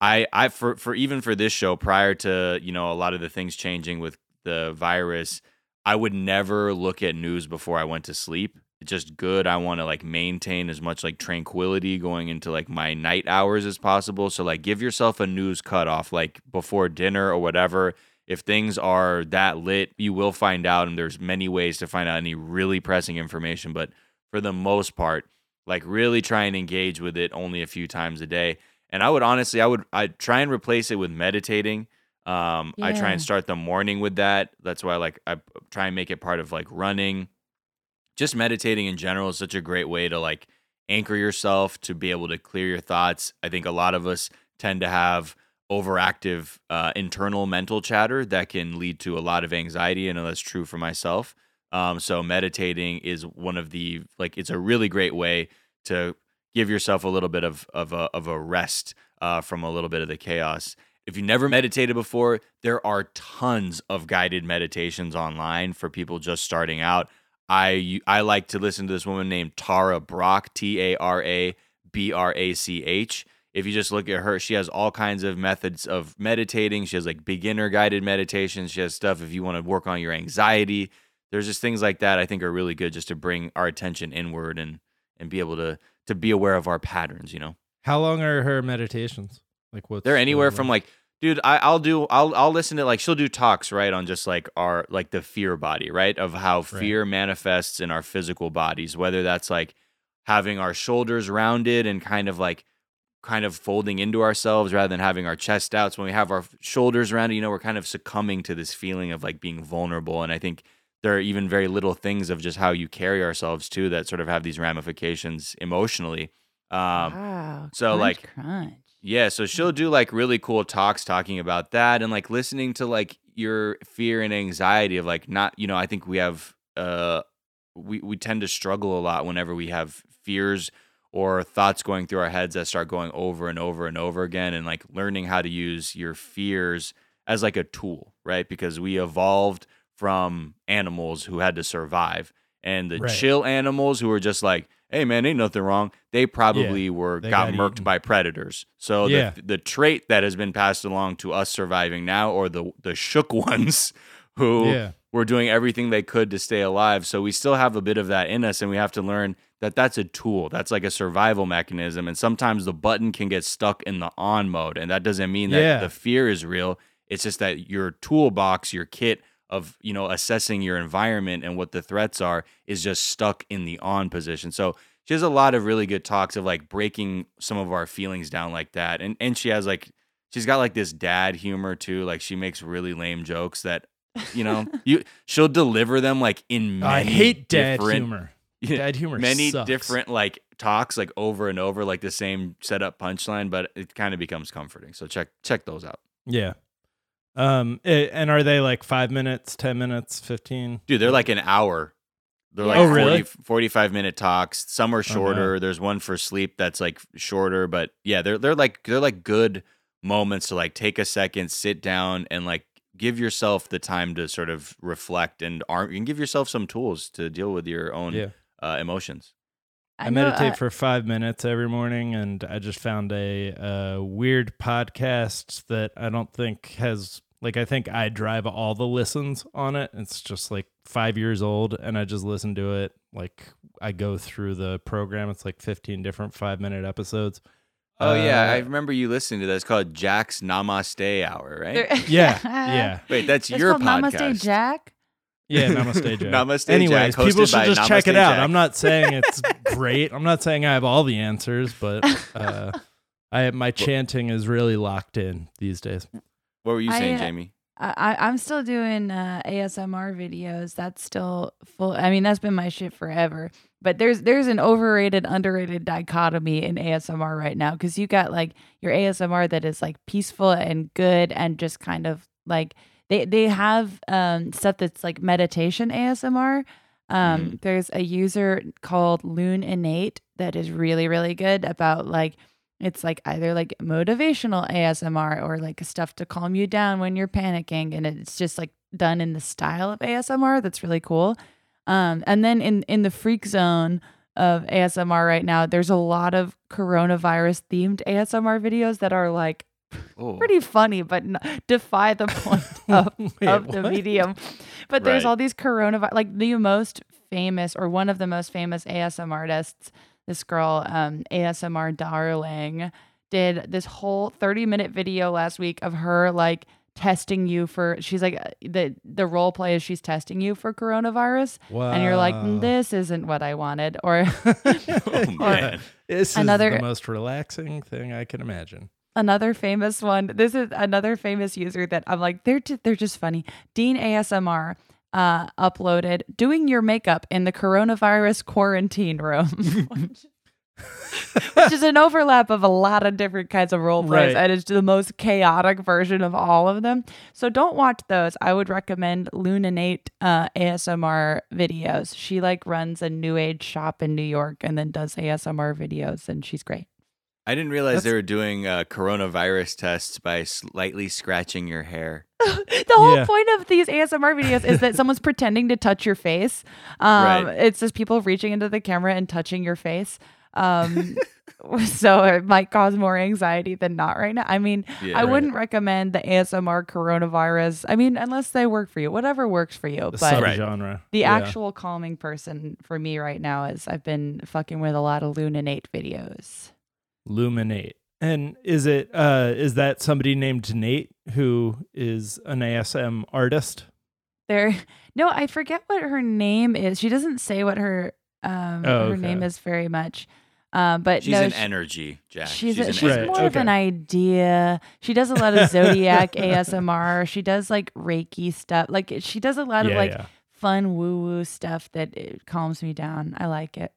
Speaker 2: I, I, for, for even for this show, prior to, you know, a lot of the things changing with the virus, I would never look at news before I went to sleep just good. I want to like maintain as much like tranquility going into like my night hours as possible. So like give yourself a news cutoff like before dinner or whatever. If things are that lit, you will find out and there's many ways to find out any really pressing information, but for the most part, like really try and engage with it only a few times a day. And I would honestly I would I try and replace it with meditating. Um I try and start the morning with that. That's why like I try and make it part of like running just meditating in general is such a great way to like anchor yourself to be able to clear your thoughts. I think a lot of us tend to have overactive uh, internal mental chatter that can lead to a lot of anxiety. I know that's true for myself. Um, so meditating is one of the like it's a really great way to give yourself a little bit of of a, of a rest uh, from a little bit of the chaos. If you never meditated before, there are tons of guided meditations online for people just starting out. I I like to listen to this woman named Tara Brach, T A R A B R A C H. If you just look at her, she has all kinds of methods of meditating. She has like beginner guided meditations. She has stuff if you want to work on your anxiety. There's just things like that I think are really good just to bring our attention inward and and be able to to be aware of our patterns, you know.
Speaker 1: How long are her meditations? Like what?
Speaker 2: They're anywhere from like, dude, I, I'll do, I'll, I'll listen to like, she'll do talks, right, on just like our, like the fear body, right, of how fear manifests in our physical bodies, whether that's like having our shoulders rounded and kind of like, kind of folding into ourselves rather than having our chest out. So when we have our shoulders rounded, you know, we're kind of succumbing to this feeling of like being vulnerable. And I think there are even very little things of just how you carry ourselves too that sort of have these ramifications emotionally. Um,
Speaker 3: wow.
Speaker 2: so,
Speaker 3: crunch,
Speaker 2: like,
Speaker 3: crunch.
Speaker 2: yeah, so she'll do like really cool talks talking about that and like listening to like your fear and anxiety of like not, you know, I think we have uh we we tend to struggle a lot whenever we have fears or thoughts going through our heads that start going over and over and over again and like learning how to use your fears as like a tool, right? Because we evolved from animals who had to survive and the
Speaker 1: Right.
Speaker 2: chill animals who were just like hey man ain't nothing wrong they probably were
Speaker 1: they
Speaker 2: got,
Speaker 1: got
Speaker 2: murked
Speaker 1: eaten.
Speaker 2: by predators so
Speaker 1: Yeah.
Speaker 2: the, the trait that has been passed along to us surviving now or the the shook ones who
Speaker 1: Yeah.
Speaker 2: were doing everything they could to stay alive so we still have a bit of that in us and we have to learn that that's a tool that's like a survival mechanism and sometimes the button can get stuck in the on mode and that doesn't mean that
Speaker 1: Yeah.
Speaker 2: the fear is real it's just that your toolbox your kit of you know assessing your environment and what the threats are is just stuck in the on position so she has a lot of really good talks of like breaking some of our feelings down like that and and she has like she's got like this dad humor too like she makes really lame jokes that you know you she'll deliver them like in many
Speaker 1: I hate dad humor. Dad humor
Speaker 2: many
Speaker 1: sucks.
Speaker 2: different like talks like over and over like the same setup punchline but it kind of becomes comforting so check check those out
Speaker 1: Yeah. Um and are they like 5 minutes, 10 minutes, 15?
Speaker 2: Dude, they're like an hour. They're like
Speaker 3: Yeah.
Speaker 1: Oh, really?
Speaker 2: 45 minute talks. Some are
Speaker 1: no.
Speaker 2: shorter. There's one for sleep that's like shorter, but yeah, they're they're like they're like good moments to like take a second, sit down and like give yourself the time to sort of reflect and arm and give yourself some tools to deal with your own
Speaker 1: Yeah.
Speaker 2: uh, emotions.
Speaker 1: I,
Speaker 3: know,
Speaker 1: meditate
Speaker 3: uh,
Speaker 1: for five minutes every morning, and I just found a, uh weird podcast that I don't think has like I think I drive all the listens on it. It's just like five years old, and I just listen to it. Like I go through the program. It's like fifteen different five minute episodes.
Speaker 2: Oh yeah, I
Speaker 1: Uh,
Speaker 2: remember you listening to that. It's called Jack's Namaste Hour, right?
Speaker 1: Yeah, yeah,
Speaker 2: Wait, that's
Speaker 3: It's
Speaker 2: your podcast.
Speaker 3: Namaste Jack.
Speaker 1: yeah. Namaste, Jack.
Speaker 2: Namaste,
Speaker 1: Anyways,
Speaker 2: Jack,
Speaker 1: people should
Speaker 2: by
Speaker 1: just check it out.
Speaker 2: Jack.
Speaker 1: I'm not saying it's great. I'm not saying I have all the answers, but uh, I my chanting is really locked in these days.
Speaker 2: What were you saying,
Speaker 3: uh,
Speaker 2: Jamie?
Speaker 3: I, I- I'm still doing uh, ASMR videos. That's still full. I mean, that's been my shit forever. But there's there's an overrated, underrated dichotomy in ASMR right now because you got like your ASMR that is like peaceful and good and just kind of like they they have um, stuff that's like meditation ASMR. Um, There's a user called Loon Innate that is really really good about like it's like either like motivational ASMR or like stuff to calm you down when you're panicking. And it's just like done in the style of ASMR. That's really cool. Um, and then in, in the freak zone of ASMR right now, there's a lot of coronavirus themed ASMR videos that are like
Speaker 2: Oh.
Speaker 3: pretty funny, but n- defy the point of,
Speaker 1: Wait,
Speaker 3: of the medium. But there's
Speaker 2: Right.
Speaker 3: all these coronavirus, like the most famous or one of the most famous ASM artists, this girl, um, ASMR Darling, did this whole 30 minute video last week of her like testing you for she's like uh, the the role play is she's testing you for coronavirus and you're like this isn't what i wanted or
Speaker 2: Oh man.
Speaker 1: This is
Speaker 3: Another-
Speaker 1: the most relaxing thing I can imagine.
Speaker 3: another famous one this is another famous user that i'm like they're just, they're just funny dean asmr uh uploaded doing your makeup in the coronavirus quarantine room. Which is an overlap of a lot of different kinds of role plays
Speaker 1: Right.
Speaker 3: and it's the most chaotic version of all of them. So don't watch those. I would recommend lunanate uh, asmr videos. She like runs a new age shop in new york and then does asmr videos and she's great
Speaker 2: I didn't realize they were doing uh, coronavirus tests by slightly scratching your hair.
Speaker 3: the whole
Speaker 1: Yeah.
Speaker 3: point of these ASMR videos is that someone's pretending to touch your face. Um,
Speaker 2: Right.
Speaker 3: It's just people reaching into the camera and touching your face. Um, so it might cause more anxiety than not right now. I mean,
Speaker 2: Yeah,
Speaker 3: I
Speaker 2: right.
Speaker 3: wouldn't recommend the ASMR coronavirus. I mean, unless they work for you, whatever works for you.
Speaker 1: The
Speaker 3: but
Speaker 2: Right.
Speaker 1: subgenre.
Speaker 3: the
Speaker 1: Yeah.
Speaker 3: actual calming person for me right now is I've been fucking with a lot of Lunanate videos.
Speaker 1: Luminate. And is it uh is that somebody named Nate who is an ASM artist?
Speaker 3: There, no, I forget what her name is. She doesn't say what her um
Speaker 1: Oh,
Speaker 3: her name is very much. Um, but
Speaker 2: She's
Speaker 3: no,
Speaker 2: an
Speaker 3: she-
Speaker 2: energy, Jack.
Speaker 3: She's
Speaker 2: She's,
Speaker 3: a, she's
Speaker 1: Right,
Speaker 3: more of an idea. She does a lot of zodiac ASMR. She does like Reiki stuff. Like she does a lot of like
Speaker 1: yeah.
Speaker 3: fun woo woo stuff that it calms me down. I like it.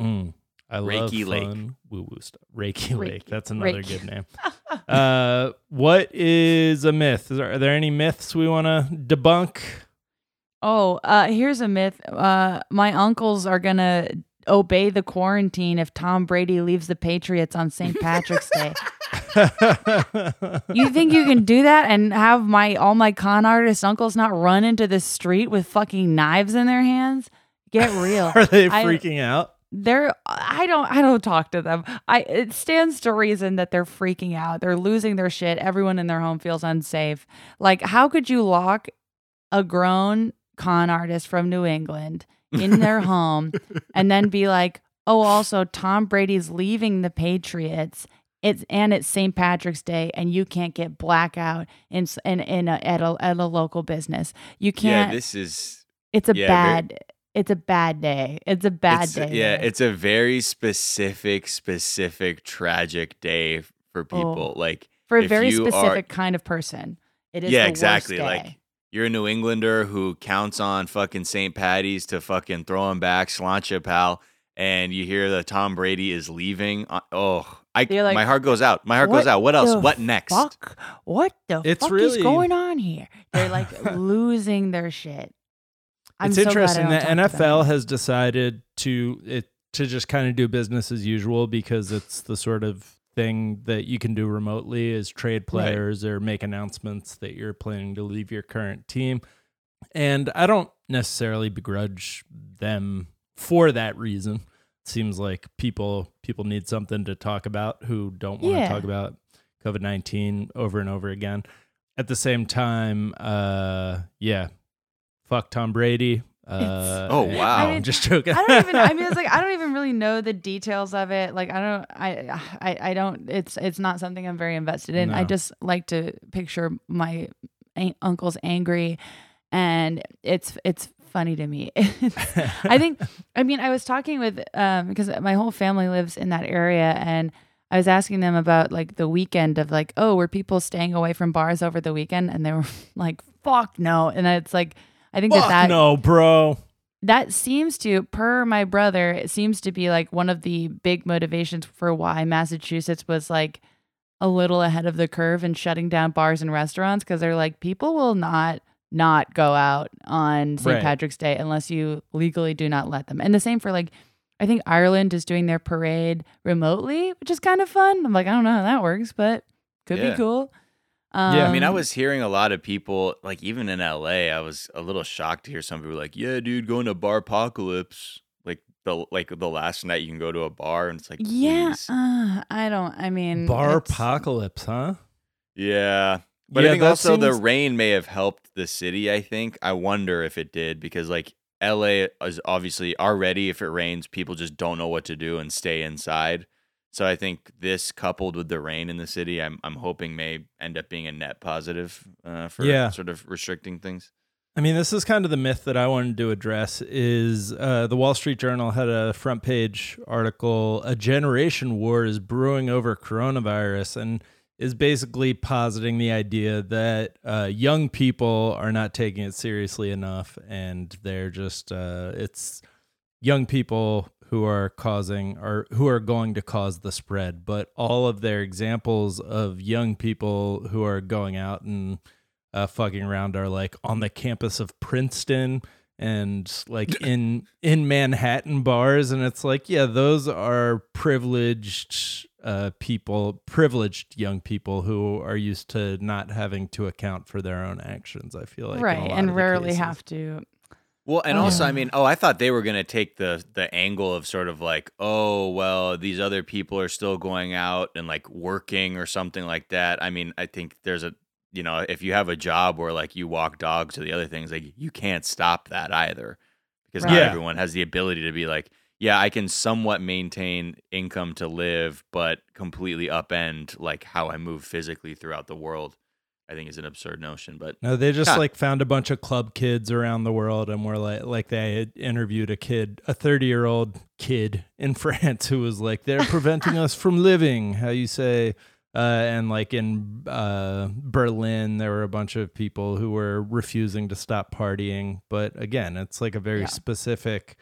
Speaker 1: Mm, I love
Speaker 2: Reiki Lake.
Speaker 1: fun woo woo stuff. Reiki, Lake. That's another
Speaker 3: Reiki.
Speaker 1: good name. uh, what is a myth? Is there, are there any myths we want to debunk?
Speaker 3: Oh, uh, here's a myth. Uh, my uncles are gonna obey the quarantine if Tom Brady leaves the Patriots on St. Patrick's Day. You think you can do that and have my all my con artist uncles not run into the street with fucking knives in their hands? Get real.
Speaker 1: are they
Speaker 3: I-
Speaker 1: freaking out?
Speaker 3: They're I don't I don't talk to them. I it stands to reason that they're freaking out. They're losing their shit. Everyone in their home feels unsafe. Like how could you lock a grown con artist from New England in their home and then be like, "Oh, also Tom Brady's leaving the Patriots." It's and it's St. Patrick's Day, and you can't get blackout in in in a, at a at a local business. You can't.
Speaker 2: Yeah, this is
Speaker 3: it's a
Speaker 2: yeah,
Speaker 3: bad. It's a bad day. It's a bad
Speaker 2: it's,
Speaker 3: day.
Speaker 2: Yeah,
Speaker 3: there.
Speaker 2: it's a very specific, specific, tragic day for people. Like
Speaker 3: for a
Speaker 2: if
Speaker 3: very
Speaker 2: you are-
Speaker 3: specific kind of person. It is
Speaker 2: yeah,
Speaker 3: the
Speaker 2: exactly.
Speaker 3: Worst
Speaker 2: Like you're a New Englander who counts on fucking St. Patty's to fucking throw him back, slancha pal, and you hear that Tom Brady is leaving. uh, Oh, I
Speaker 3: You're like,
Speaker 2: my heart goes out. My heart goes out. What else? What next?
Speaker 3: fuck? What the
Speaker 1: It's
Speaker 3: fuck
Speaker 1: really-
Speaker 3: is going on here? They're like losing their shit. I'm
Speaker 1: it's
Speaker 3: so
Speaker 1: interesting that
Speaker 3: talk to them.
Speaker 1: NFL has decided to it to just kind of do business as usual because it's the sort of thing that you can do remotely is trade players or make announcements that you're planning to leave your current team. And I don't necessarily begrudge them for that reason. It seems like people people need something to talk about who don't want to talk about COVID-19 over and over again. At the same time, uh yeah, fuck Tom Brady. Uh,
Speaker 2: Oh, wow.
Speaker 3: I
Speaker 1: I'm
Speaker 3: mean,
Speaker 1: just joking.
Speaker 3: I don't even. I mean, it's like I don't even really know the details of it. Like I don't. I. I. I don't. It's. It's not something I'm very invested in. I just like to picture my an- uncles angry, and it's. It's funny to me. I think. I mean, I was talking with um because my whole family lives in that area, and I was asking them about like the weekend of like, oh, were people staying away from bars over the weekend? And they were like, fuck no. And it's like. I think that
Speaker 1: Fuck
Speaker 3: that
Speaker 1: no, bro.
Speaker 3: that seems to per my brother it seems to be like one of the big motivations for why massachusetts was like a little ahead of the curve in shutting down bars and restaurants because they're like people will not not go out on st
Speaker 1: Right.
Speaker 3: patrick's day unless you legally do not let them and the same for like i think ireland is doing their parade remotely which is kind of fun i'm like i don't know how that works but could
Speaker 2: Yeah.
Speaker 3: be cool um,
Speaker 1: Yeah,
Speaker 2: I mean, I was hearing a lot of people, like even in LA, I was a little shocked to hear some people like, "Yeah, dude, going to bar apocalypse." Like the like the last night you can go to a bar and it's like,
Speaker 3: yeah uh, i don't i mean
Speaker 1: Bar apocalypse, huh?
Speaker 2: yeah. But
Speaker 1: Yeah,
Speaker 2: I think
Speaker 1: that
Speaker 2: also the rain may have helped the city. I think I wonder if it did because like LA is obviously already if it rains, people just don't know what to do and stay inside. So I think this coupled with the rain in the city, I'm I'm hoping may end up being a net positive uh, for
Speaker 1: Yeah.
Speaker 2: sort of restricting things.
Speaker 1: I mean, this is kind of the myth that I wanted to address. Is uh, the Wall Street Journal had a front page article? A generation war is brewing over coronavirus, and is basically positing the idea that uh, young people are not taking it seriously enough, and they're just uh, it's young people who are causing or who are going to cause the spread. But all of their examples of young people who are going out and uh, fucking around are like on the campus of Princeton and like in in Manhattan bars and it's like yeah those are privileged uh people privileged young people who are used to not having to account for their own actions I feel like
Speaker 3: right, and rarely
Speaker 1: cases.
Speaker 3: have to.
Speaker 2: Well, and oh, also, I
Speaker 3: Oh.
Speaker 2: mean, oh, I thought they were gonna take the the angle of sort of like, oh, well, these other people are still going out and like working or something like that. I mean, I think there's a, you know, if you have a job where like you walk dogs or the other things, like you can't stop that either, because not
Speaker 1: Right.
Speaker 2: everyone has the ability to be like, yeah, I can somewhat maintain income to live, but completely upend like how I move physically throughout the world. I think is an absurd notion, but
Speaker 1: No, they just
Speaker 2: Huh.
Speaker 1: like found a bunch of club kids around the world and were like like they had interviewed a kid, a 30-year-old kid in France who was like they're preventing us from living, how you say uh, and like in uh, Berlin, there were a bunch of people who were refusing to stop partying. But again, it's like a very
Speaker 3: Yeah.
Speaker 1: specific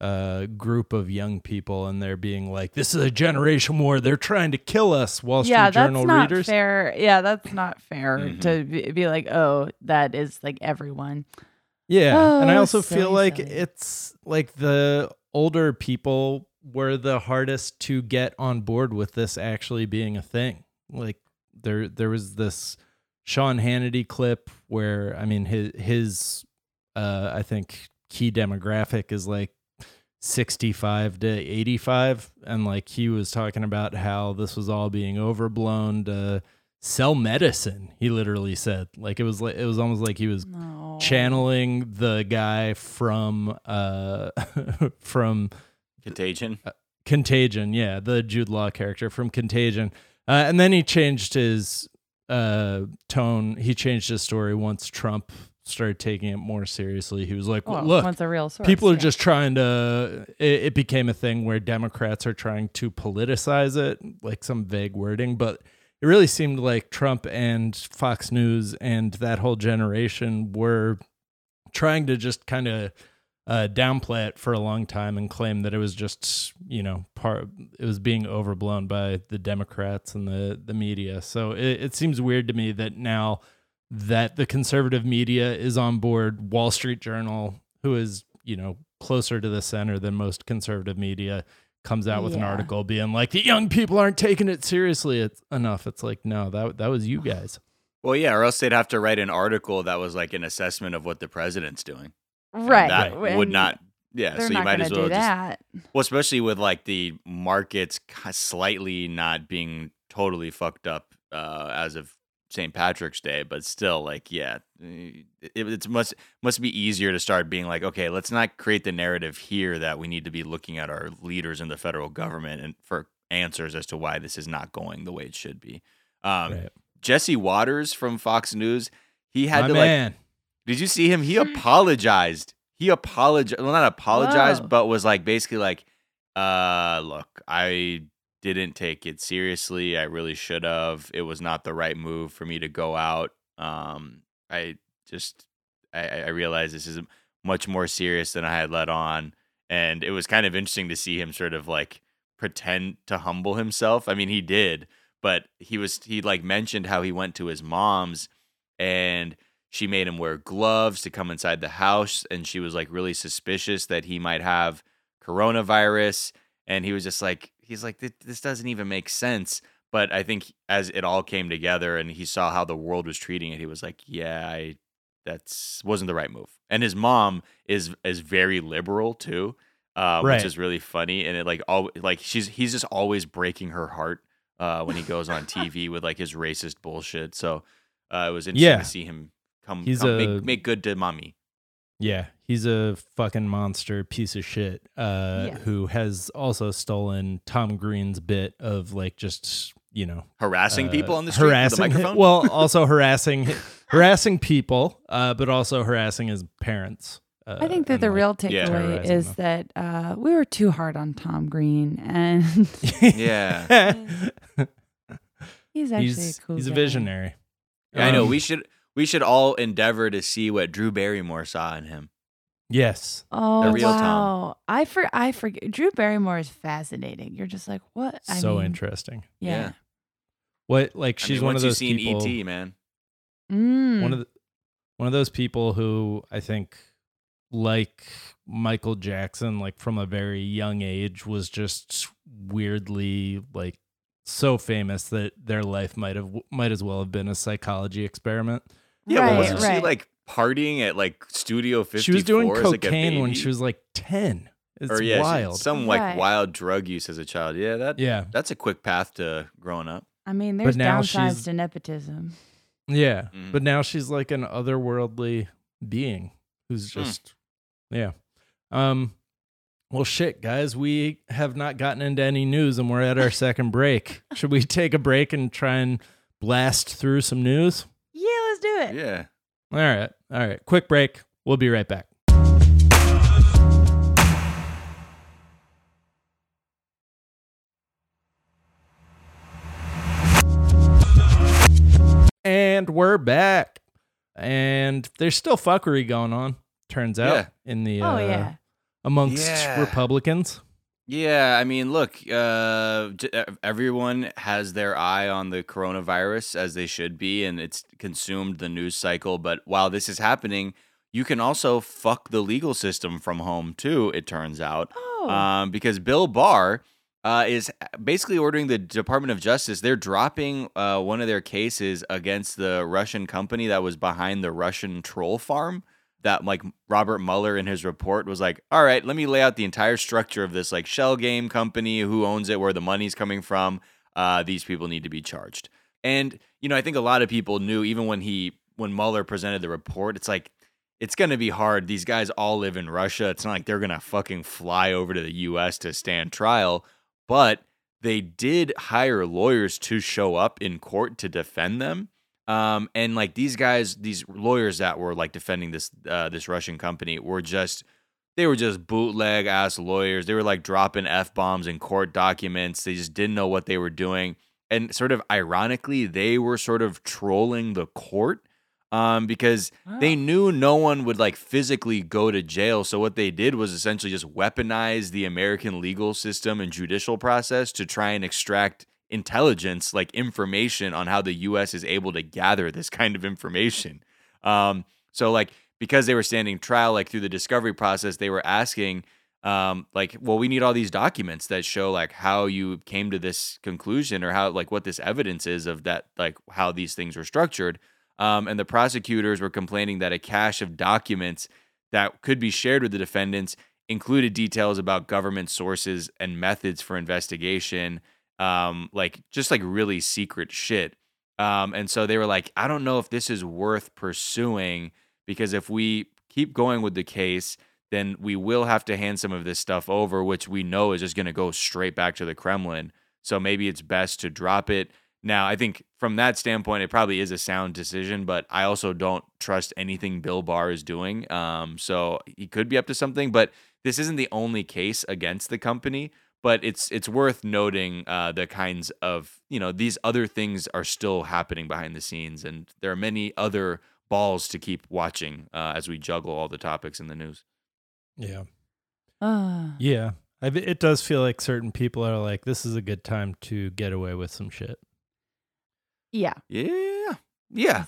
Speaker 1: uh, group of young people, and they're being like, "This is a generation war. They're trying to kill us." Wall Street
Speaker 3: yeah, that's
Speaker 1: Journal
Speaker 3: not
Speaker 1: readers.
Speaker 3: fair. Yeah, that's not fair
Speaker 2: Mhm.
Speaker 3: to be, be like, oh, that is like everyone.
Speaker 1: Yeah. and I
Speaker 3: Oh,
Speaker 1: also feel
Speaker 3: silly,
Speaker 1: like
Speaker 3: silly.
Speaker 1: it's like the older people were the hardest to get on board with this actually being a thing. Like there there was this Sean Hannity clip where I mean his his uh I think key demographic is like 65 to 85 and like he was talking about how this was all being overblown to sell medicine he literally said like it was like it was almost like he was
Speaker 3: No.
Speaker 1: channeling the guy from uh from
Speaker 2: contagion.
Speaker 1: Contagion, yeah, the Jude Law character from Contagion. Uh, and then he changed his uh tone. He changed his story once Trump started taking it more seriously. He was like,
Speaker 3: Well,
Speaker 1: "Look,
Speaker 3: a real source.
Speaker 1: people are
Speaker 3: yeah.
Speaker 1: just trying to it, it became a thing where democrats are trying to politicize it like some vague wording but it really seemed like trump and fox news and that whole generation were trying to just kind of uh, downplay it for a long time and claim that it was just you know part it was being overblown by the democrats and the the media so it, it seems weird to me that now that the conservative media is on board wall street journal who is you know closer to the center than most conservative media comes out with an article being like the young people aren't taking it seriously it's enough it's like no that that was you guys
Speaker 2: Well, yeah, or else they'd have to write an article that was like an assessment of what the president's doing. And
Speaker 3: right.
Speaker 2: That would not. Yeah, so you
Speaker 3: not
Speaker 2: might as well
Speaker 3: do
Speaker 2: just.
Speaker 3: that.
Speaker 2: Well, especially with like the markets slightly not being totally fucked up uh, as of St. Patrick's Day, but still, like, yeah, eh, it, it's must must be easier to start being like, okay, let's not create the narrative here that we need to be looking at our leaders in the federal government and for answers as to why this is not going the way it should be. Um,
Speaker 1: Right.
Speaker 2: Jesse Watters from Fox News, he had
Speaker 1: My
Speaker 2: to like did you see him? He apologized. He apologized. Well, not apologized,
Speaker 3: Whoa.
Speaker 2: but was like basically like, uh, look, I didn't take it seriously. I really should have. It was not the right move for me to go out. Um, I just, I, I realized this is much more serious than I had let on. And it was kind of interesting to see him sort of like pretend to humble himself. I mean, he did, but he was, he like mentioned how he went to his mom's and she made him wear gloves to come inside the house and she was like really suspicious that he might have coronavirus and he was just like he's like "Th- this doesn't even make sense. But i think as it all came together and he saw how the world was treating it he was like yeah i that's wasn't the right move. And his mom is is very liberal too uh,
Speaker 1: Right.
Speaker 2: which is really funny. And it like all like she's he's just always breaking her heart uh, when he goes on tv with like his racist bullshit. So uh, it was interesting
Speaker 1: Yeah.
Speaker 2: to see him come,
Speaker 1: He's
Speaker 2: come
Speaker 1: a-
Speaker 2: make, make good to mommy
Speaker 1: Yeah, he's a fucking monster piece of shit uh,
Speaker 3: Yeah.
Speaker 1: who has also stolen Tom Green's bit of like just you know
Speaker 2: Harassing
Speaker 1: uh,
Speaker 2: people on the street with a
Speaker 1: harassing
Speaker 2: microphone.
Speaker 1: well, also harassing harassing people, uh, but also harassing his parents. Uh,
Speaker 3: I think that
Speaker 1: and,
Speaker 3: the
Speaker 1: like,
Speaker 3: real
Speaker 2: yeah.
Speaker 3: takeaway
Speaker 1: Terrorizing
Speaker 3: is that uh, we were too hard on Tom Green, and
Speaker 2: yeah.
Speaker 3: he's actually
Speaker 1: he's
Speaker 3: a cool.
Speaker 1: he's a visionary.
Speaker 2: Yeah, I know.
Speaker 1: Um,
Speaker 2: We should we should all endeavor to see what Drew Barrymore saw in him.
Speaker 1: yes,
Speaker 3: Oh
Speaker 2: real Tom.
Speaker 3: wow! I for I forget. Drew Barrymore is fascinating. You're just like what? I
Speaker 1: so
Speaker 3: mean,
Speaker 1: interesting.
Speaker 3: Yeah.
Speaker 2: Yeah.
Speaker 1: What like
Speaker 2: I
Speaker 1: she's
Speaker 2: mean,
Speaker 1: one of those
Speaker 2: you've seen
Speaker 1: people.
Speaker 2: ET, man.
Speaker 3: Mm.
Speaker 1: one of the, one of those people who I think like Michael Jackson like from a very young age was just weirdly like so famous that their life might have might as well have been a psychology experiment.
Speaker 2: Yeah,
Speaker 3: right,
Speaker 2: well, wasn't
Speaker 3: right.
Speaker 2: she like partying at like Studio 54
Speaker 1: she was doing
Speaker 2: as, like,
Speaker 1: cocaine when she was like 10. It's
Speaker 2: or yeah, she-
Speaker 1: wild.
Speaker 2: some like
Speaker 3: Right.
Speaker 2: wild drug use as a child. Yeah, that
Speaker 1: yeah.
Speaker 2: that's a quick path to growing up.
Speaker 3: I mean, there's
Speaker 1: now
Speaker 3: downsides
Speaker 1: she's-
Speaker 3: to nepotism.
Speaker 1: Yeah.
Speaker 2: Mhm.
Speaker 1: But now she's like an otherworldly being who's
Speaker 2: Hmm.
Speaker 1: just yeah. Um well shit guys, we have not gotten into any news and we're at our second break. Should we take a break and try and blast through some news?
Speaker 3: Yeah, do it.
Speaker 2: Yeah.
Speaker 1: All right. All right. Quick break. We'll be right back. And we're back. And there's still fuckery going on, turns out,
Speaker 2: Yeah.
Speaker 1: in the
Speaker 3: Oh
Speaker 1: uh,
Speaker 3: yeah.
Speaker 1: amongst
Speaker 2: Yeah.
Speaker 1: Republicans.
Speaker 2: Yeah, I mean, look, uh, uh, everyone has their eye on the coronavirus as they should be, and it's consumed the news cycle. But while this is happening, you can also fuck the legal system from home too. It turns out,
Speaker 3: Oh.
Speaker 2: um, because Bill Barr uh, is basically ordering the Department of Justice. They're dropping uh, one of their cases against the Russian company that was behind the Russian troll farm. That like Robert Mueller in his report was like, all right, let me lay out the entire structure of this like shell game company, who owns it, where the money's coming from. Uh, these people need to be charged. And you know, I think a lot of people knew even when he when Mueller presented the report, it's like it's going to be hard. These guys all live in Russia. It's not like they're going to fucking fly over to the US to stand trial, but they did hire lawyers to show up in court to defend them. Um, and like these guys, these lawyers that were like defending this uh, this Russian company were just they were just bootleg ass lawyers. They were like dropping f bombs in court documents. They just didn't know what they were doing. And sort of ironically, they were sort of trolling the court um, because they knew no one would like physically go to jail. So what they did was essentially just weaponize the American legal system and judicial process to try and extract intelligence, like information on how the U.S. is able to gather this kind of information. Um, so like because they were standing trial, like through the discovery process, they were asking. Um, like, well, we need all these documents that show like how you came to this conclusion or how like what this evidence is of that, like how these things were structured. Um, and the prosecutors were complaining that a cache of documents that could be shared with the defendants included details about government sources and methods for investigation, um, like just like really secret shit. Um, and so they were like, I don't know if this is worth pursuing because if we keep going with the case, then we will have to hand some of this stuff over, which we know is just going to go straight back to the Kremlin. So maybe it's best to drop it. Now, I think from that standpoint, it probably is a sound decision, but I also don't trust anything Bill Barr is doing. Um, so he could be up to something, but this isn't the only case against the company. But it's it's worth noting uh, the kinds of you know these other things are still happening behind the scenes, and there are many other balls to keep watching uh, as we juggle all the topics in the news.
Speaker 1: Yeah.
Speaker 3: Ah.
Speaker 1: Yeah. I, it does feel like certain people are like, this is a good time to get away with some shit.
Speaker 3: yeah.
Speaker 2: Yeah, yeah.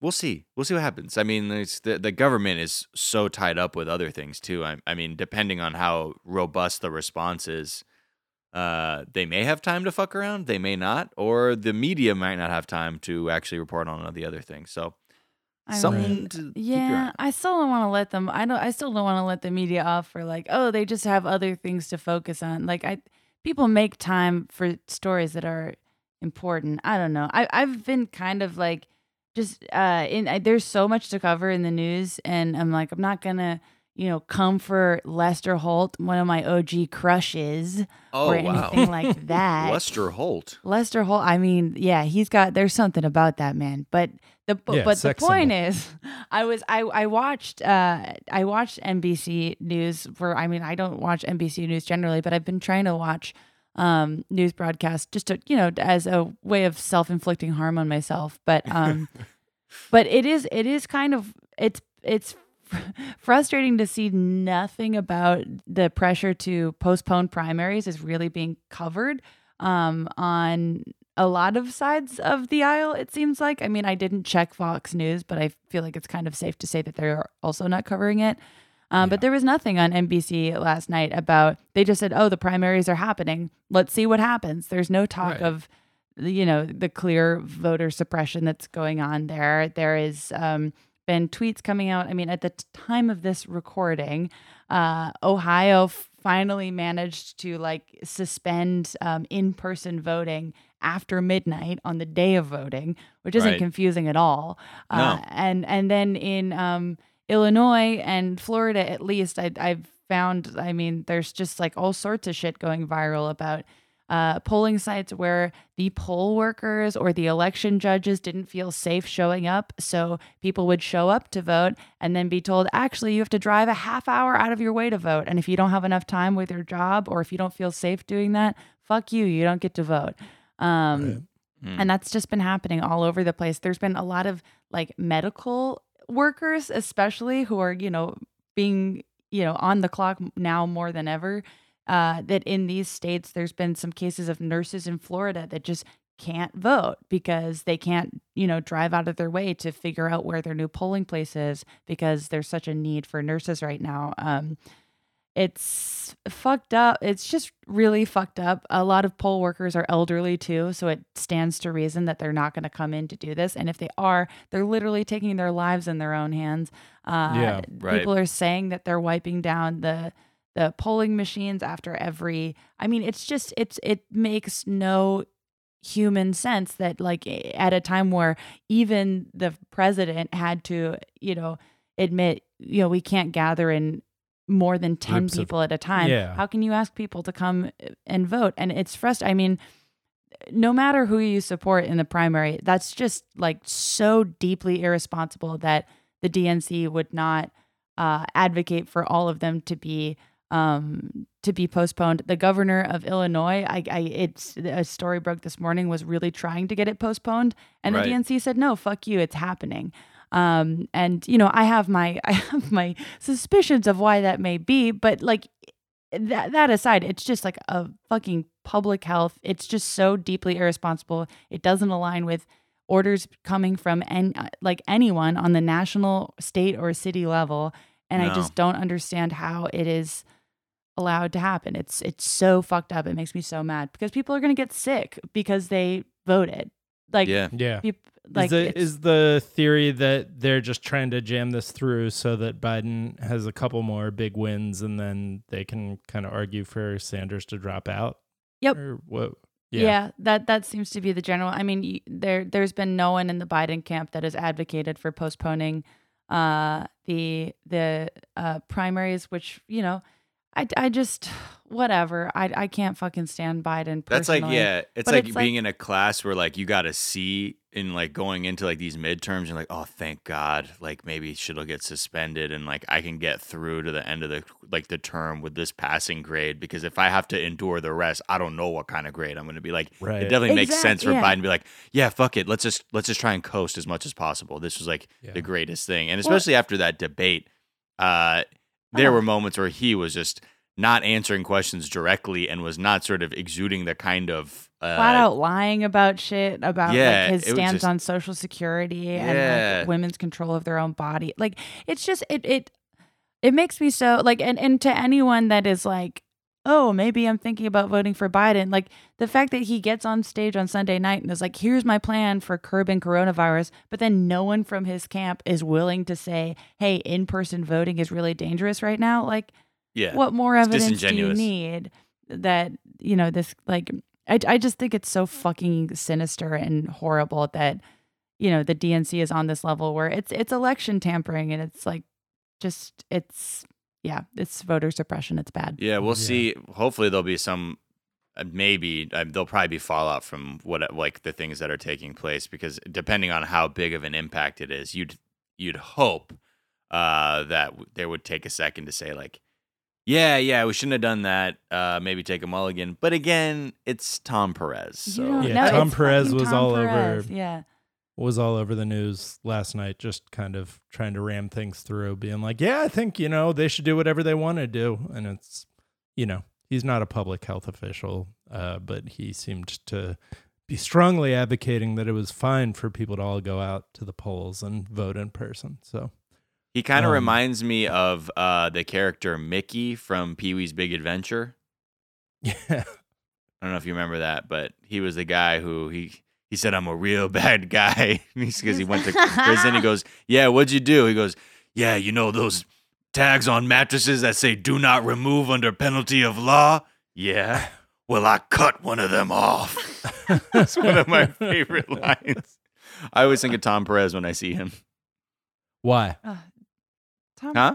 Speaker 2: We'll see. We'll see what happens. I mean, the the government is so tied up with other things too. I, I mean, depending on how robust the response is, uh, they may have time to fuck around. They may not, or the media might not have time to actually report on the other things. So,
Speaker 3: I
Speaker 2: something
Speaker 3: mean,
Speaker 2: to keep your eye
Speaker 3: yeah. I still don't want to let them. I don't. I still don't want to let the media off for like, oh, they just have other things to focus on. Like, I people make time for stories that are important. I don't know. I I've been kind of like just uh, in I, there's so much to cover in the news, and I'm like, I'm not gonna, you know, come for Lester Holt, one of my OG crushes,
Speaker 2: Oh,
Speaker 3: or
Speaker 2: wow.
Speaker 3: anything like that.
Speaker 2: Lester Holt.
Speaker 3: Lester Holt. I mean, yeah, he's got. There's something about that man. But the but,
Speaker 1: Yeah,
Speaker 3: but the point
Speaker 1: symbol.
Speaker 3: is, I was I I watched uh I watched NBC News for. I mean, I don't watch NBC News generally, but I've been trying to watch um news broadcast just to you know as a way of self inflicting harm on myself. But um, but it is it is kind of it's it's frustrating to see nothing about the pressure to postpone primaries is really being covered um, on a lot of sides of the aisle. It seems like. I mean, I didn't check Fox News, but I feel like it's kind of safe to say that they're also not covering it. Um, But there was nothing on NBC last night about. They just said, "Oh, the primaries are happening. Let's see what happens." There's no talk
Speaker 1: Right.
Speaker 3: of you know the clear voter suppression that's going on there there is um been tweets coming out i mean at the t- time of this recording uh ohio f- finally managed to like suspend um, in-person voting after midnight on the day of voting which isn't
Speaker 2: Right.
Speaker 3: confusing at all uh,
Speaker 2: No.
Speaker 3: and and then in um illinois and florida at least I, i've found i mean there's just like all sorts of shit going viral about uh, polling sites where the poll workers or the election judges didn't feel safe showing up. So people would show up to vote and then be told, actually, you have to drive a half hour out of your way to vote. And if you don't have enough time with your job or if you don't feel safe doing that, fuck you, you don't get to vote. Um,
Speaker 2: Hmm.
Speaker 3: And that's just been happening all over the place. There's been a lot of like medical workers, especially who are, you know, being, you know, on the clock now more than ever uh, that in these states, there's been some cases of nurses in Florida that just can't vote because they can't, you know, drive out of their way to figure out where their new polling place is because there's such a need for nurses right now. Um, it's fucked up. It's just really fucked up. A lot of poll workers are elderly too, so it stands to reason that they're not going to come in to do this. And if they are, they're literally taking their lives in their own hands. Uh,
Speaker 1: Yeah,
Speaker 2: right.
Speaker 3: People are saying that they're wiping down the the polling machines after every. I mean, it's just it's it makes no human sense that like at a time where even the president had to you know admit you know we can't gather in more than 10
Speaker 1: Groups of-
Speaker 3: people at a time
Speaker 1: Yeah.
Speaker 3: how can you ask people to come and vote and it's frustrating i mean no matter who you support in the primary that's just like so deeply irresponsible that the dnc would not uh, advocate for all of them to be um to be postponed the governor of illinois i, I it's a story broke this morning was really trying to get it postponed and
Speaker 2: Right.
Speaker 3: the dnc said no fuck you it's happening um and you know i have my i have my suspicions of why that may be but like that that aside it's just like a fucking public health. It's just so deeply irresponsible. It doesn't align with orders coming from en- like anyone on the national state or city level and i just don't understand how it is allowed to happen. It's it's so fucked up. It makes me so mad because people are going to get sick because they voted. Like
Speaker 2: yeah.
Speaker 1: Yeah.
Speaker 3: peop- like
Speaker 1: is, the, is the theory that they're just trying to jam this through so that Biden has a couple more big wins and then they can kind of argue for Sanders to drop out?
Speaker 3: Yep.
Speaker 1: Or what?
Speaker 3: Yeah. yeah. that that seems to be the general. I mean, there there's been no one in the Biden camp that has advocated for postponing uh the the uh primaries which, you know, I I just whatever. I I can't fucking stand Biden
Speaker 2: That's like yeah, it's
Speaker 3: But
Speaker 2: like
Speaker 3: it's
Speaker 2: being
Speaker 3: like-
Speaker 2: in a class where like you got to see in like going into like these midterms and like oh thank God like maybe shit'll get suspended and like I can get through to the end of the like the term with this passing grade because if I have to endure the rest I don't know what kind of grade I'm going to be like
Speaker 1: Right.
Speaker 2: it definitely makes sense for
Speaker 3: yeah.
Speaker 2: Biden to be like yeah fuck it let's just let's just try and coast as much as possible this was like
Speaker 1: Yeah.
Speaker 2: the greatest thing and
Speaker 3: Well-
Speaker 2: especially after that debate uh there
Speaker 3: Oh.
Speaker 2: were moments where he was just not answering questions directly and was not sort of exuding the kind of uh,
Speaker 3: flat out lying about shit about
Speaker 2: Yeah,
Speaker 3: like his stance
Speaker 2: just-
Speaker 3: on social security and like women's control of their own body. Like it's just it it it makes me so like and and to anyone that is like oh maybe I'm thinking about voting for Biden. Like the fact that he gets on stage on Sunday night and is like here's my plan for curbing coronavirus but then no one from his camp is willing to say hey in-person voting is really dangerous right now like
Speaker 2: yeah.
Speaker 3: what more evidence do you need that you know this like I, I just think it's so fucking sinister and horrible that you know the DNC is on this level where it's it's election tampering and it's like just it's yeah it's voter suppression. It's bad.
Speaker 2: Yeah, we'll
Speaker 1: Yeah.
Speaker 2: see. Hopefully, there'll be some. uh, Maybe uh, there'll probably be fallout from what like the things that are taking place because depending on how big of an impact it is, you'd you'd hope uh, that w- they would take a second to say like, yeah, yeah, we shouldn't have done that. Uh, maybe take a mulligan. But again, it's Tom Perez. So
Speaker 3: don't
Speaker 1: Yeah,
Speaker 3: know.
Speaker 1: Tom Perez was
Speaker 3: Tom
Speaker 1: all over-
Speaker 3: Yeah.
Speaker 1: Was all over the news last night, just kind of trying to ram things through, being like, "Yeah, I think you know they should do whatever they want to do," and it's, you know, he's not a public health official, uh, but he seemed to be strongly advocating that it was fine for people to all go out to the polls and vote in person. So,
Speaker 2: he kind of
Speaker 1: Um,
Speaker 2: reminds me of uh, the character Mickey from Pee Wee's Big Adventure.
Speaker 1: yeah,
Speaker 2: I don't know if you remember that, but he was the guy who he he said I'm a real bad guy because he went to prison. He goes, "Yeah, what'd you do?" He goes, "Yeah, you know those tags on mattresses that say do not remove under penalty of law." Yeah. Well, I cut one of them off. That's one of my favorite lines. I always think of Tom Perez when I see him.
Speaker 1: why?
Speaker 3: Ugh. Tom,
Speaker 2: Huh?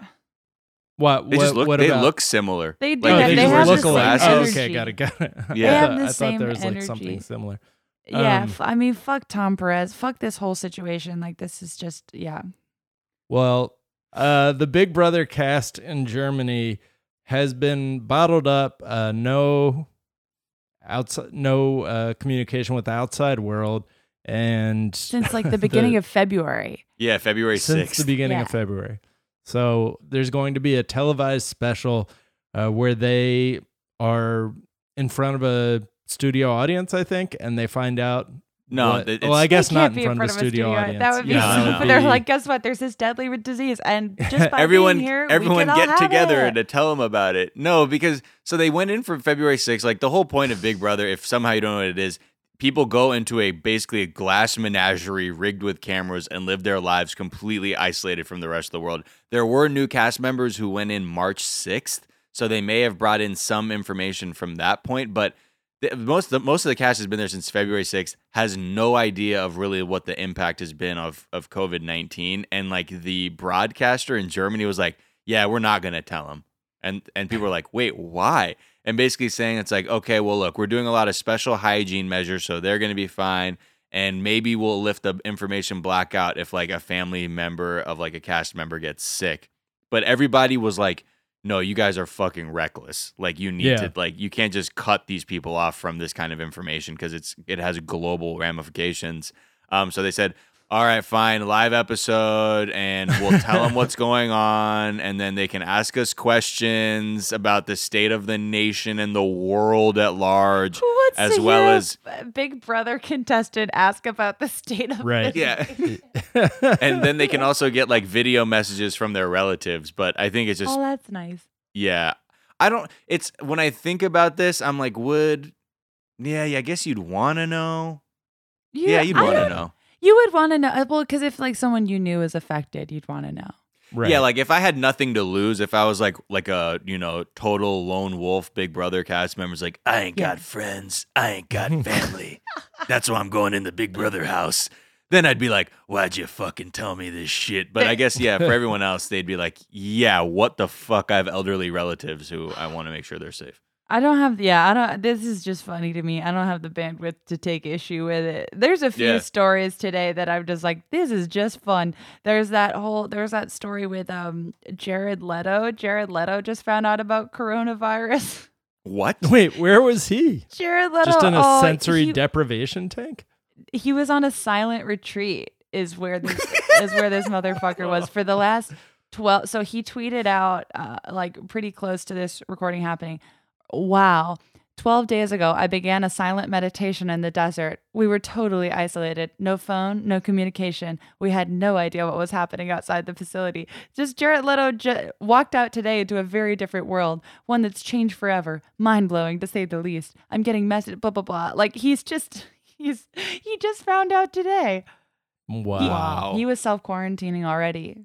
Speaker 1: What?
Speaker 2: They
Speaker 1: what,
Speaker 2: just look.
Speaker 1: what
Speaker 2: they
Speaker 1: about?
Speaker 2: look similar.
Speaker 3: They do. Yeah,
Speaker 1: they,
Speaker 3: they
Speaker 1: just
Speaker 3: have the
Speaker 1: look
Speaker 3: same
Speaker 1: alike. Oh, okay, got it, got it. I
Speaker 2: Yeah. They
Speaker 1: thought-
Speaker 3: have the
Speaker 1: I thought
Speaker 3: same
Speaker 1: there was like something similar.
Speaker 3: Yeah,
Speaker 1: Um,
Speaker 3: f- I mean, fuck Tom Perez. Fuck this whole situation. Like, this is just, yeah.
Speaker 1: Well, uh, the Big Brother cast in Germany has been bottled up. Uh, no outside, no uh, communication with the outside world, and
Speaker 3: Since like the beginning of February.
Speaker 2: Yeah, February
Speaker 1: since
Speaker 2: sixth.
Speaker 1: the beginning of February. So there's going to be a televised special uh, where they are in front of a studio audience, I think, and they find out.
Speaker 2: No,
Speaker 1: what-
Speaker 2: it-
Speaker 1: well, I guess not
Speaker 3: can't
Speaker 1: in front of a studio, audience.
Speaker 3: That would be
Speaker 2: Yeah,
Speaker 3: stupid.
Speaker 2: that
Speaker 3: They're like, guess what? There's this deadly disease, and just by
Speaker 2: everyone
Speaker 3: being here,
Speaker 2: everyone
Speaker 3: we can all
Speaker 2: get
Speaker 3: have
Speaker 2: together
Speaker 3: it.
Speaker 2: to tell them about it. No, because so they went in for February 6th. Like the whole point of Big Brother, if somehow you don't know what it is, people go into a basically a glass menagerie rigged with cameras and live their lives completely isolated from the rest of the world. There were new cast members who went in March 6th, so they may have brought in some information from that point, but the, most the, most of the cast has been there since February 6th, has no idea of really what the impact has been of of COVID 19, and like the broadcaster in Germany was like, "Yeah, we're not gonna tell them," and and people were like, "Wait, why?" And basically saying it's like, "Okay, well, look, we're doing a lot of special hygiene measures, so they're gonna be fine." And maybe we'll lift the information blackout if like a family member of like a cast member gets sick. But everybody was like, no, you guys are fucking reckless. Like you need
Speaker 1: Yeah.
Speaker 2: to like you can't just cut these people off from this kind of information because it's it has global ramifications. Um, so they said, all right, fine, live episode, and we'll tell them what's going on, and then they can ask us questions about the state of the nation and the world at large.
Speaker 3: Who
Speaker 2: as
Speaker 3: to
Speaker 2: well as-
Speaker 3: Big Brother contestant ask about the state of
Speaker 1: Right.
Speaker 2: Yeah. and then they can also get like video messages from their relatives. But I think it's just
Speaker 3: oh, that's nice.
Speaker 2: Yeah. I don't it's when I think about this, I'm like, would yeah, yeah, I guess you'd wanna know.
Speaker 3: You-
Speaker 2: yeah, you'd wanna know.
Speaker 3: You would want to know. uh, Well, because if like someone you knew was affected, you'd want to know.
Speaker 1: Right.
Speaker 2: Yeah, like if I had nothing to lose, if I was like like a, you know, total lone wolf big brother cast members like, I ain't
Speaker 3: Yeah.
Speaker 2: got friends, I ain't got family. That's why I'm going in the big brother house. Then I'd be like, why'd you fucking tell me this shit? But I guess, yeah, for everyone else, they'd be like, yeah, what the fuck? I have elderly relatives who I want to make sure they're safe.
Speaker 3: I don't have. Yeah, I don't. This is just funny to me. I don't have the bandwidth to take issue with it. There's a few
Speaker 2: Yeah.
Speaker 3: stories today that I'm just like, this is just fun. There's that whole. There's that story with um Jared Leto. Jared Leto just found out about coronavirus.
Speaker 2: What?
Speaker 1: Wait, where was he?
Speaker 3: Jared Leto.
Speaker 1: Just in a
Speaker 3: oh,
Speaker 1: sensory
Speaker 3: he-
Speaker 1: deprivation tank?
Speaker 3: he was on a silent retreat is where this is where this motherfucker was for the last 12 so he tweeted out uh, like pretty close to this recording happening wow. 12 days ago i began a silent meditation in the desert. We were totally isolated. No phone no communication. We had no idea what was happening outside the facility. Just jared leto j- walked out today into a very different world one that's changed forever. Mind-blowing to say the least. I'm getting message blah blah blah. Like he's just he's he just found out today.
Speaker 1: Wow.
Speaker 3: He-
Speaker 2: Wow.
Speaker 3: he was self-quarantining already.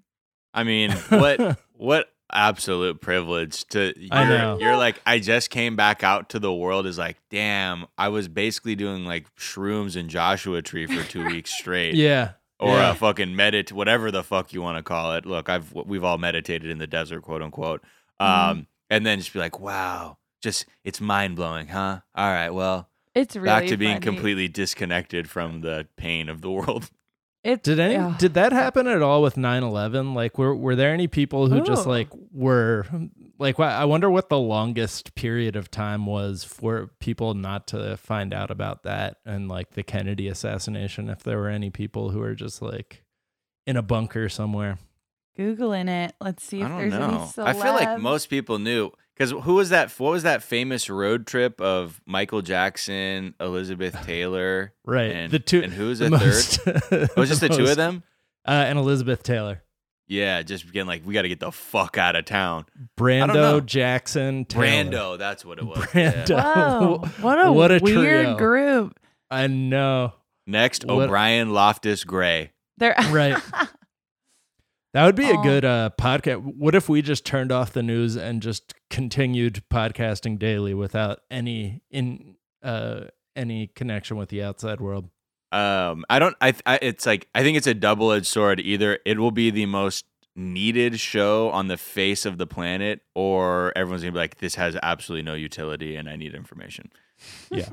Speaker 2: I mean, what what absolute privilege to you're,
Speaker 1: I know.
Speaker 2: you're like I just came back out to the world is like, damn, I was basically doing like shrooms and Joshua Tree for 2 weeks straight.
Speaker 1: Yeah.
Speaker 2: or
Speaker 1: Yeah.
Speaker 2: a fucking medit, whatever the fuck you want to call it. Look, I've we've all meditated in the desert, quote unquote. Um,
Speaker 3: Mm-hmm.
Speaker 2: and then just be like, wow, just it's mind blowing, huh? All right, well,
Speaker 3: It's really
Speaker 2: back to being
Speaker 3: funny.
Speaker 2: completely disconnected from the pain of the world.
Speaker 3: It,
Speaker 1: Did any
Speaker 3: yeah.
Speaker 1: did that happen at all with 9/11? Like were were there any people who just
Speaker 3: oh.
Speaker 1: like were like I wonder what the longest period of time was for people not to find out about that and like the Kennedy assassination if there were any people who were just like in a bunker somewhere.
Speaker 3: Googling it. Let's see if
Speaker 2: I don't
Speaker 3: there's any
Speaker 2: know. I feel like most people knew because who was that? What was that famous road trip of Michael Jackson, Elizabeth Taylor,
Speaker 1: Right.
Speaker 2: and
Speaker 1: the two
Speaker 2: and who was
Speaker 1: the
Speaker 2: the third? It was just the two
Speaker 1: most-
Speaker 2: of them.
Speaker 1: Uh, and Elizabeth Taylor.
Speaker 2: Yeah, just getting like we got to get the fuck out of town.
Speaker 1: Brando Jackson Taylor.
Speaker 2: Brando, that's what it was.
Speaker 1: Brando.
Speaker 2: Yeah.
Speaker 3: Whoa, what a,
Speaker 1: What a
Speaker 3: weird
Speaker 1: trio.
Speaker 3: group.
Speaker 1: I know.
Speaker 2: Next,
Speaker 1: What-
Speaker 2: O'Brien Loftus Gray.
Speaker 3: They're
Speaker 1: Right. That would be a
Speaker 3: Oh.
Speaker 1: good uh, podcast. What if we just turned off the news and just continued podcasting daily without any in uh, any connection with the outside world?
Speaker 2: Um, I don't. I, I. It's like I think it's a double edged sword. Either it will be the most needed show on the face of the planet, or everyone's gonna be like, "This has absolutely no utility, and I need information."
Speaker 1: Yeah.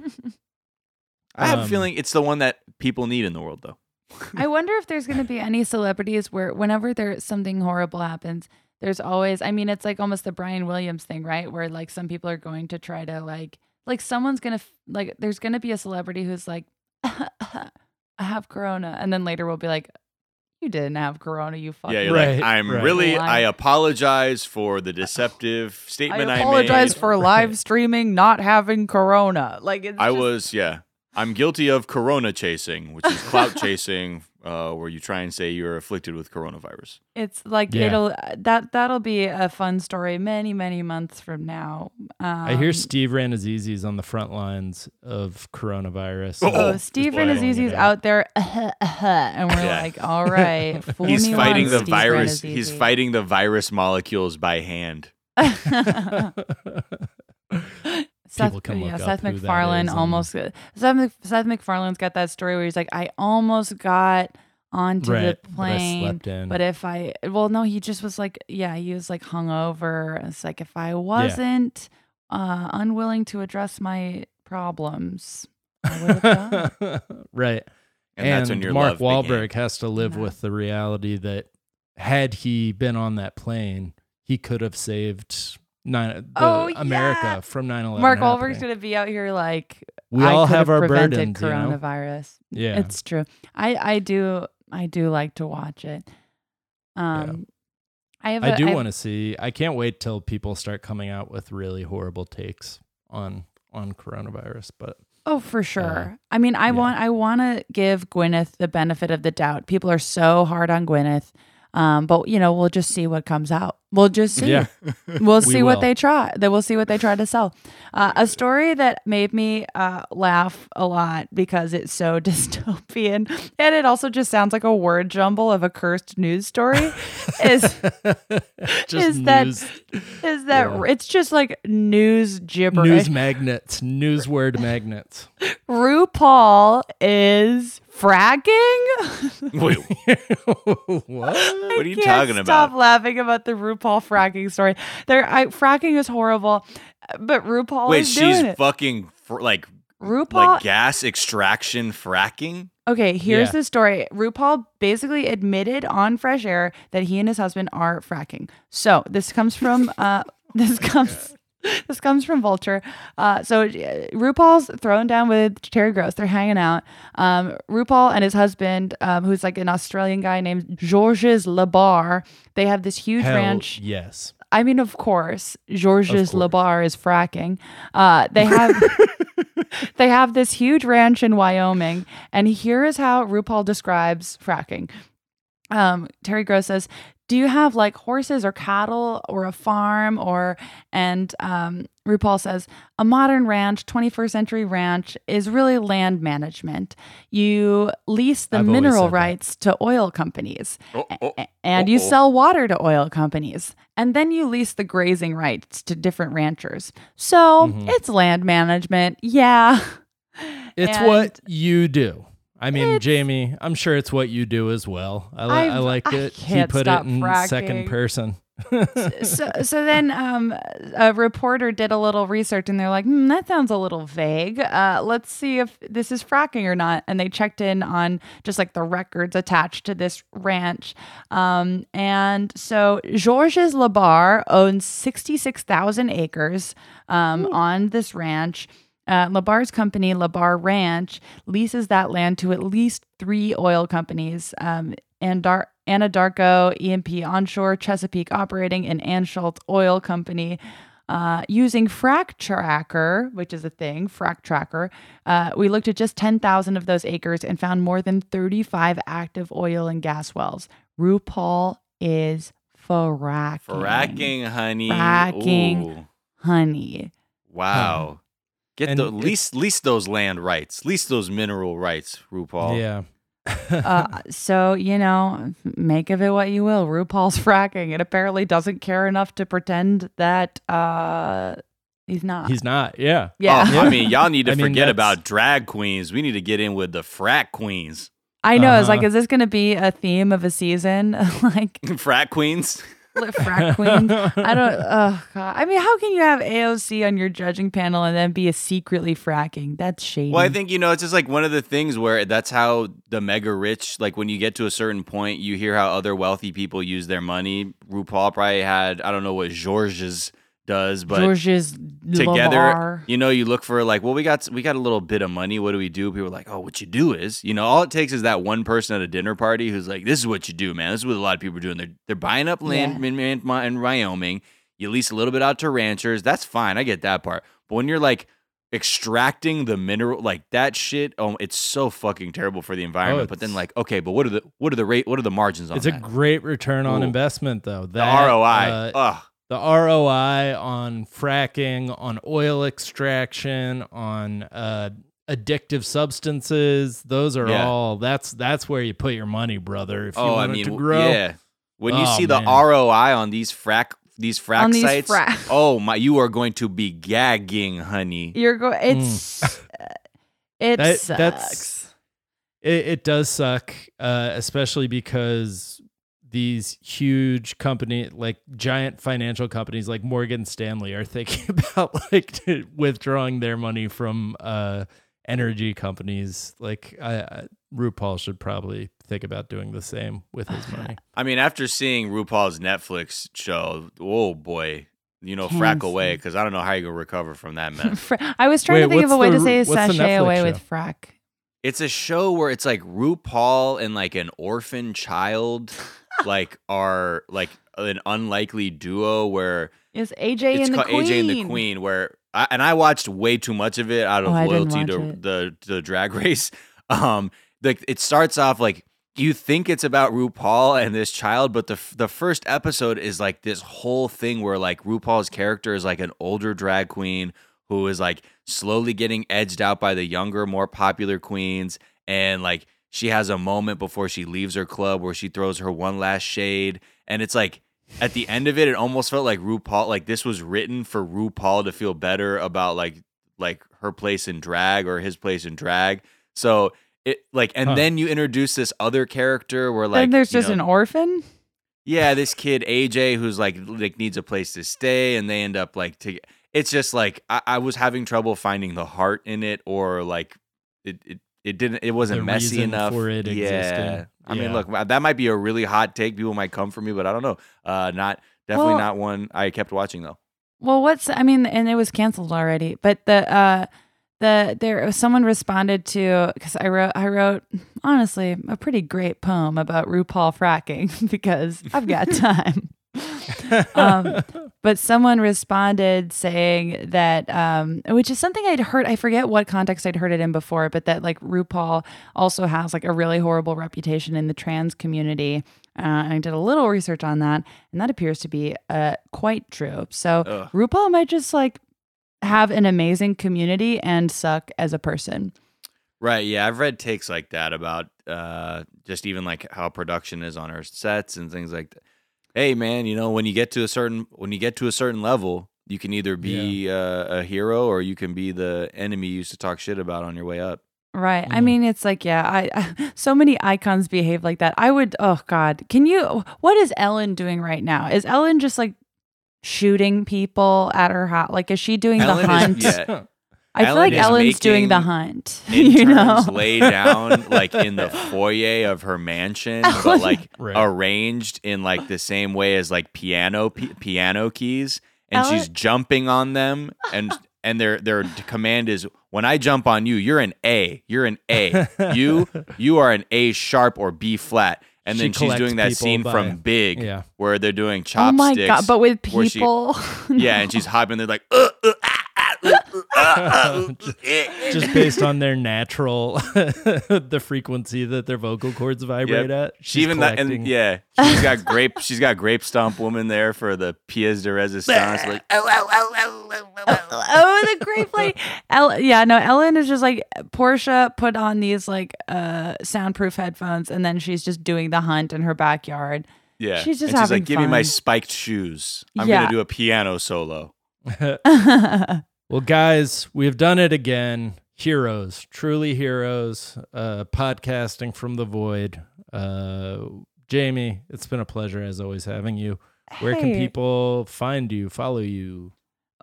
Speaker 2: I have a
Speaker 1: Um,
Speaker 2: feeling it's the one that people need in the world, though.
Speaker 3: I wonder if there's going to be any celebrities where whenever there's something horrible happens, there's always I mean it's like almost the Brian Williams thing, right? Where like some people are going to try to like like someone's going to like there's going to be a celebrity who's like I have corona and then later we'll be like you didn't have corona, you fucking
Speaker 2: yeah, you're
Speaker 1: Right,
Speaker 2: like, I'm
Speaker 1: right.
Speaker 2: really. I apologize for the deceptive statement I,
Speaker 3: I apologize
Speaker 2: made.
Speaker 3: for live streaming not having corona. Like it's
Speaker 2: I
Speaker 3: just-
Speaker 2: was, yeah. I'm guilty of corona chasing, which is clout chasing, uh, where you try and say you're afflicted with coronavirus.
Speaker 3: It's like
Speaker 1: Yeah.
Speaker 3: it'll that that'll be a fun story many many months from now. Um,
Speaker 1: I hear Steve Rannazzisi's on the front lines of coronavirus.
Speaker 2: Oh,
Speaker 3: Oh, Steve
Speaker 1: boiling
Speaker 3: Rannazzisi's
Speaker 1: it
Speaker 3: out there, and we're
Speaker 2: Yeah.
Speaker 3: like, all right, fool
Speaker 2: He's
Speaker 3: me
Speaker 2: fighting
Speaker 3: once,
Speaker 2: the
Speaker 3: Steve
Speaker 2: virus. He's
Speaker 3: Rannazzisi."
Speaker 2: fighting the virus molecules by hand.
Speaker 3: Seth,
Speaker 1: People can look
Speaker 3: yeah,
Speaker 1: up
Speaker 3: Seth
Speaker 1: who that
Speaker 3: MacFarlane
Speaker 1: is and-
Speaker 3: almost. Seth, Mc- Seth MacFarlane's got that story where he's like, I almost got onto
Speaker 1: right.
Speaker 3: the
Speaker 1: But I
Speaker 3: plane.
Speaker 1: slept in.
Speaker 3: But if I, well, no, he just was like, yeah, he was like hungover. It's like if I wasn't uh, unwilling to address my problems, I would have done.
Speaker 1: right.
Speaker 2: And, that's when your
Speaker 1: Mark
Speaker 2: love
Speaker 1: Wahlberg
Speaker 2: began.
Speaker 1: has to live
Speaker 3: Yeah.
Speaker 1: with the reality that had he been on that plane, he could have saved nine, the
Speaker 3: Oh, yeah.
Speaker 1: America from 9/11.
Speaker 3: Mark. Wahlberg's gonna be out here like
Speaker 1: We
Speaker 3: I
Speaker 1: all have our
Speaker 3: prevented
Speaker 1: burdens, you know?
Speaker 3: coronavirus.
Speaker 1: Yeah.
Speaker 3: It's true. I I do I do like to watch it. Um, I have.
Speaker 1: I
Speaker 3: a-
Speaker 1: do want to see. I can't wait till people start coming out with really horrible takes on on coronavirus. But
Speaker 3: Oh, for sure. I mean, I
Speaker 1: yeah.
Speaker 3: want I want to give Gwyneth the benefit of the doubt. People are so hard on Gwyneth, um, but you know, we'll just see what comes out. We'll just see.
Speaker 1: yeah,
Speaker 3: We'll see
Speaker 1: will.
Speaker 3: what they try. That we'll see what they try to sell. Uh, a story that made me uh, laugh a lot because it's so dystopian, and it also just sounds like a word jumble of a cursed news story. is
Speaker 1: just
Speaker 3: Is that-
Speaker 1: news
Speaker 3: is that
Speaker 1: Yeah.
Speaker 3: it's just like news gibberish.
Speaker 1: news magnets, news word magnets.
Speaker 3: RuPaul is fracking.
Speaker 2: Wait,
Speaker 1: what?
Speaker 2: what are you talking about?
Speaker 3: Stop laughing about the RuPaul fracking story. There, I, fracking is horrible, but RuPaul
Speaker 2: Wait,
Speaker 3: is
Speaker 2: she's
Speaker 3: doing it.
Speaker 2: fucking fr- like
Speaker 3: RuPaul.
Speaker 2: like gas extraction fracking.
Speaker 3: okay, here's
Speaker 1: Yeah.
Speaker 3: the story. RuPaul basically admitted on Fresh Air that he and his husband are fracking. So this comes from uh, this comes. This comes from Vulture. Uh, so uh, RuPaul's thrown down with Terry Gross. They're hanging out. Um, RuPaul and his husband, um, who's like an Australian guy named Georges LeBar, they have this huge
Speaker 1: Hell
Speaker 3: ranch.
Speaker 1: yes.
Speaker 3: I mean, of course, Georges. LeBar is fracking. Uh, they have they have this huge ranch in Wyoming, and here is how RuPaul describes fracking. Um, Terry Gross says, "Do you have like horses or cattle or a farm or?" And um, RuPaul says, "A modern ranch, 21st century ranch, is really land management. You lease the
Speaker 1: I've
Speaker 3: mineral
Speaker 1: said that.
Speaker 3: rights to oil companies."
Speaker 2: Oh, oh.
Speaker 3: And you
Speaker 2: Uh-oh.
Speaker 3: sell water to oil companies and then you lease the grazing rights to different ranchers so
Speaker 1: Mhm.
Speaker 3: it's land management yeah
Speaker 1: It's
Speaker 3: And-
Speaker 1: what you do. I mean,
Speaker 3: It's-
Speaker 1: Jamie, I'm sure it's what you do as well. I, li- I like
Speaker 3: I
Speaker 1: it. He
Speaker 3: can't
Speaker 1: put
Speaker 3: stop
Speaker 1: it in second
Speaker 3: fracking.
Speaker 1: person.
Speaker 3: so so then um, a reporter did a little research and they're like, hmm, that sounds a little vague. Uh, let's see if this is fracking or not. And they checked in on just like the records attached to this ranch. Um, and so Georges LeBar owns 66,000 acres um, on this ranch. Uh, LeBar's company, LeBar Ranch, leases that land to at least three oil companies. Um, Andar- Anadarko, EMP Onshore, Chesapeake Operating, and Anschutz Oil Company. Uh, using Frac Tracker, which is a thing, Frac Tracker, uh, we looked at just 10,000 of those acres and found more than 35 active oil and gas wells. RuPaul is fracking.
Speaker 2: Fracking, honey.
Speaker 3: Fracking.
Speaker 2: Ooh,
Speaker 3: Honey.
Speaker 2: wow. Get
Speaker 1: And
Speaker 2: the
Speaker 1: it-
Speaker 2: least least those land rights, least those mineral rights, RuPaul.
Speaker 1: Yeah.
Speaker 3: uh, so you know, make of it what you will. RuPaul's fracking. It apparently doesn't care enough to pretend that uh, he's not.
Speaker 1: He's not. Yeah.
Speaker 3: yeah,
Speaker 2: Oh, I mean, y'all need to
Speaker 1: I
Speaker 2: forget
Speaker 1: that's-
Speaker 2: about drag queens. We need to get in with the frack queens.
Speaker 3: I know. It's like,
Speaker 1: Uh-huh.
Speaker 3: is this going to be a theme of a season? like
Speaker 2: frack queens.
Speaker 3: Frack queens. I don't. Oh god. I mean, how can you have AOC on your judging panel and then be a secretly fracking? That's shady.
Speaker 2: Well, I think you know it's just like one of the things where that's how the mega rich, like when you get to a certain point, you hear how other wealthy people use their money. RuPaul probably had I don't know what Georges does, but
Speaker 3: Georges
Speaker 2: together,
Speaker 3: Lamar.
Speaker 2: you know, you look for like, well, we got we got a little bit of money. What do we do? People are like, oh, what you do is, you know, all it takes is that one person at a dinner party who's like, this is what you do, man. This is what a lot of people are doing. They're they're buying up land
Speaker 3: Yeah.
Speaker 2: in, in, in Wyoming. You lease a little bit out to ranchers. That's fine. I get that part. But when you're like extracting the mineral like that shit, oh, it's so fucking terrible for the environment. but then like, okay, but what are the what are the rate? What are the margins on
Speaker 1: It's a great return on
Speaker 2: Ooh.
Speaker 1: investment, though.
Speaker 2: the ROI.
Speaker 1: uh,
Speaker 2: Ugh.
Speaker 1: The ROI on fracking, on oil extraction, on uh, addictive substances. Those are
Speaker 2: Yeah.
Speaker 1: all. That's that's where you put your money, brother. If you
Speaker 2: Oh, I
Speaker 1: want
Speaker 2: mean,
Speaker 1: it to grow.
Speaker 2: yeah. When you
Speaker 1: Oh,
Speaker 2: see the
Speaker 1: man.
Speaker 2: ROI on these frac these frac
Speaker 3: On these
Speaker 2: sites,
Speaker 3: frac-
Speaker 2: oh my, you are going to be gagging, honey.
Speaker 3: You're going. It's. it
Speaker 1: That-
Speaker 3: sucks.
Speaker 1: that's- It, it does suck, uh, especially because these huge company, like giant financial companies like Morgan Stanley, are thinking about like withdrawing their money from uh, energy companies. Like I, I, RuPaul should probably think about doing the same with his money.
Speaker 2: I mean, after seeing RuPaul's Netflix show, oh boy, you know,
Speaker 3: Can't
Speaker 2: frack away because I don't know how you're gonna recover from that mess.
Speaker 3: I was trying to think of a way
Speaker 1: the
Speaker 3: to say
Speaker 1: Ru- what's sashay
Speaker 3: away
Speaker 1: show?
Speaker 3: with frack.
Speaker 2: It's a show where it's like RuPaul and like an orphan child, like are like an unlikely duo where
Speaker 3: It's AJ
Speaker 2: it's
Speaker 3: and the
Speaker 2: called
Speaker 3: Queen.
Speaker 2: AJ and the Queen, where I, and I watched way too much of it out of
Speaker 3: Oh,
Speaker 2: loyalty to
Speaker 3: it.
Speaker 2: the the Drag Race. Um, like it starts off like you think it's about RuPaul and this child, but the the first episode is like this whole thing where like RuPaul's character is like an older drag queen who is like slowly getting edged out by the younger, more popular queens, and like she has a moment before she leaves her club where she throws her one last shade, and it's like at the end of it, it almost felt like RuPaul, like this was written for RuPaul to feel better about like like her place in drag or his place in drag. So it like, and
Speaker 1: Huh.
Speaker 2: then you introduce this other character where like
Speaker 3: then there's just
Speaker 2: know,
Speaker 3: an orphan.
Speaker 2: yeah, this kid AJ who's like like needs a place to stay, and they end up like to. It's just like I, I was having trouble finding the heart in it, or like it it, it didn't it wasn't
Speaker 1: The
Speaker 2: messy enough
Speaker 1: for it
Speaker 2: yeah,
Speaker 1: existing.
Speaker 2: I mean, look, that might be a really hot take. People might come for me, but I don't know. Uh, not definitely
Speaker 3: Well-
Speaker 2: not one I kept watching though.
Speaker 3: Well, what's I mean, and it was canceled already. But the uh, the there someone responded to because I wrote I wrote honestly a pretty great poem about RuPaul fracking because I've got time. um, but someone responded saying that, um, which is something I'd heard. I forget what context I'd heard it in before, but that like RuPaul also has like a really horrible reputation in the trans community. Uh, and I did a little research on that, and that appears to be uh, quite true. So
Speaker 2: Ugh.
Speaker 3: RuPaul might just like have an amazing community and suck as a person.
Speaker 2: Right. Yeah, I've read takes like that about uh, just even like how production is on her sets and things like that. Hey, man, you know when you get to a certain when you get to a certain level, you can either be uh, a hero or you can be the enemy you used to talk shit about on your way up.
Speaker 3: Right. I
Speaker 1: Mm.
Speaker 3: mean, it's like, yeah, I, I so many icons behave like that. I would, oh God, can you? What is Ellen doing right now? Is Ellen just like shooting people at her house? Like, is she doing
Speaker 2: Ellen
Speaker 3: the
Speaker 2: is-
Speaker 3: hunt?
Speaker 2: yeah.
Speaker 3: I feel
Speaker 2: Ellen
Speaker 3: like Ellen's doing the hunt. you know,
Speaker 2: interns lay down like in the foyer of her mansion, but like
Speaker 1: Right.
Speaker 2: arranged in like the same way as like piano pi- piano keys, and
Speaker 3: Ellen-
Speaker 2: she's jumping on them, and and their their command is when I jump on you, you're an A, you're an A, you you are an A sharp or B flat, and
Speaker 1: She
Speaker 2: then she's doing that scene
Speaker 1: by-
Speaker 2: from Big,
Speaker 1: Yeah.
Speaker 2: where they're doing chopsticks.
Speaker 3: oh my God, but with
Speaker 2: where she-
Speaker 3: people.
Speaker 2: yeah, and she's hopping. They're like, uh, uh, ah, uh,
Speaker 1: Just based on their natural, the frequency that their vocal cords vibrate at.
Speaker 2: She
Speaker 1: She's
Speaker 2: even that,
Speaker 1: collecting-
Speaker 2: and yeah, she's got grape. She's got grape stomp woman there for the pièce de résistance. Like, oh, oh, oh, oh, oh, oh, oh.
Speaker 3: oh, the great play. El- yeah, no, Ellen is just like Portia put on these like uh soundproof headphones and then she's just doing the hunt in her backyard.
Speaker 2: yeah.
Speaker 3: She's just
Speaker 2: and she's
Speaker 3: having
Speaker 2: like, give me my spiked shoes. I'm
Speaker 3: Yeah.
Speaker 2: gonna do a piano solo.
Speaker 1: Well, guys, we've done it again. Heroes, truly heroes. Uh, podcasting from the void. Uh, Jamie, it's been a pleasure as always having you. Where can
Speaker 3: Hey.
Speaker 1: people find you, follow you?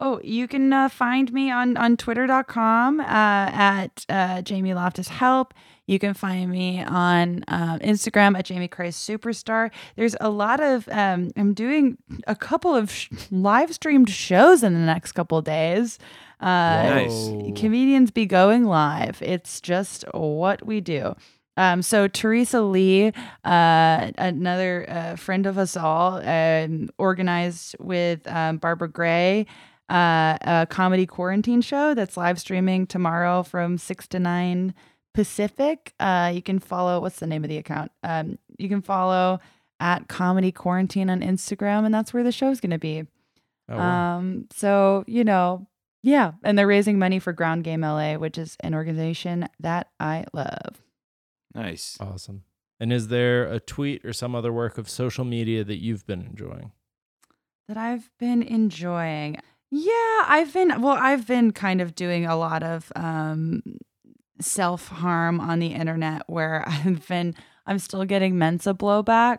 Speaker 3: Oh, you can uh, find me on on twitter.com uh, at uh, Jamie Loftus Help. You can find me on um, Instagram at Jamie Christ Superstar. There's a lot of um, I'm doing a couple of sh- live streamed shows in the next couple of days. Uh,
Speaker 2: Nice.
Speaker 3: Comedians be going live. It's just what we do. Um, so Teresa Lee, uh, another uh, friend of us all, um, organized with um, Barbara Gray uh, a comedy quarantine show that's live streaming tomorrow from six to nine Pacific. Uh, you can follow. What's the name of the account? Um, you can follow at Comedy Quarantine on Instagram, and that's where the show's going to be.
Speaker 1: Oh, wow.
Speaker 3: Um, so you know, yeah, and they're raising money for Ground Game LA, which is an organization that I love.
Speaker 2: Nice.
Speaker 1: awesome. And is there a tweet or some other work of social media that you've been enjoying?
Speaker 3: That I've been enjoying. Yeah, I've been well, I've been kind of doing a lot of um self harm on the internet where I've been I'm still getting Mensa blowback.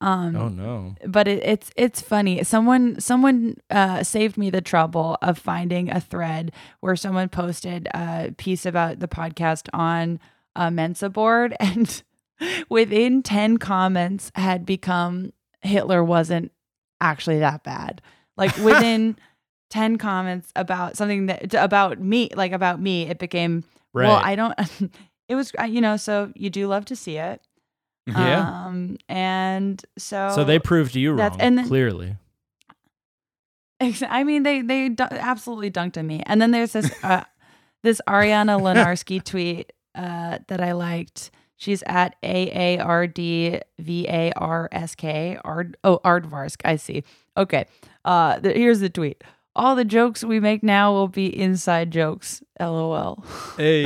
Speaker 3: Um
Speaker 1: Oh no.
Speaker 3: but it, it's it's funny. Someone someone uh, saved me the trouble of finding a thread where someone posted a piece about the podcast on a Mensa board, and within ten comments had become Hitler wasn't actually that bad. Like within ten comments about something that about me, like about me, it became
Speaker 1: Right.
Speaker 3: well. I don't. It was you know so you do love to see it.
Speaker 1: yeah.
Speaker 3: Um, and so
Speaker 1: so they proved you wrong.
Speaker 3: and then-
Speaker 1: clearly.
Speaker 3: I mean, they they absolutely dunked on me. And then there's this uh, this Ariana Lenarski tweet uh, that I liked. She's at A A R D V A R S K Ard oh Ardvarsk. I see. Okay. Uh, the, here's the tweet. All the jokes we make now will be inside jokes. LOL.
Speaker 1: Hey.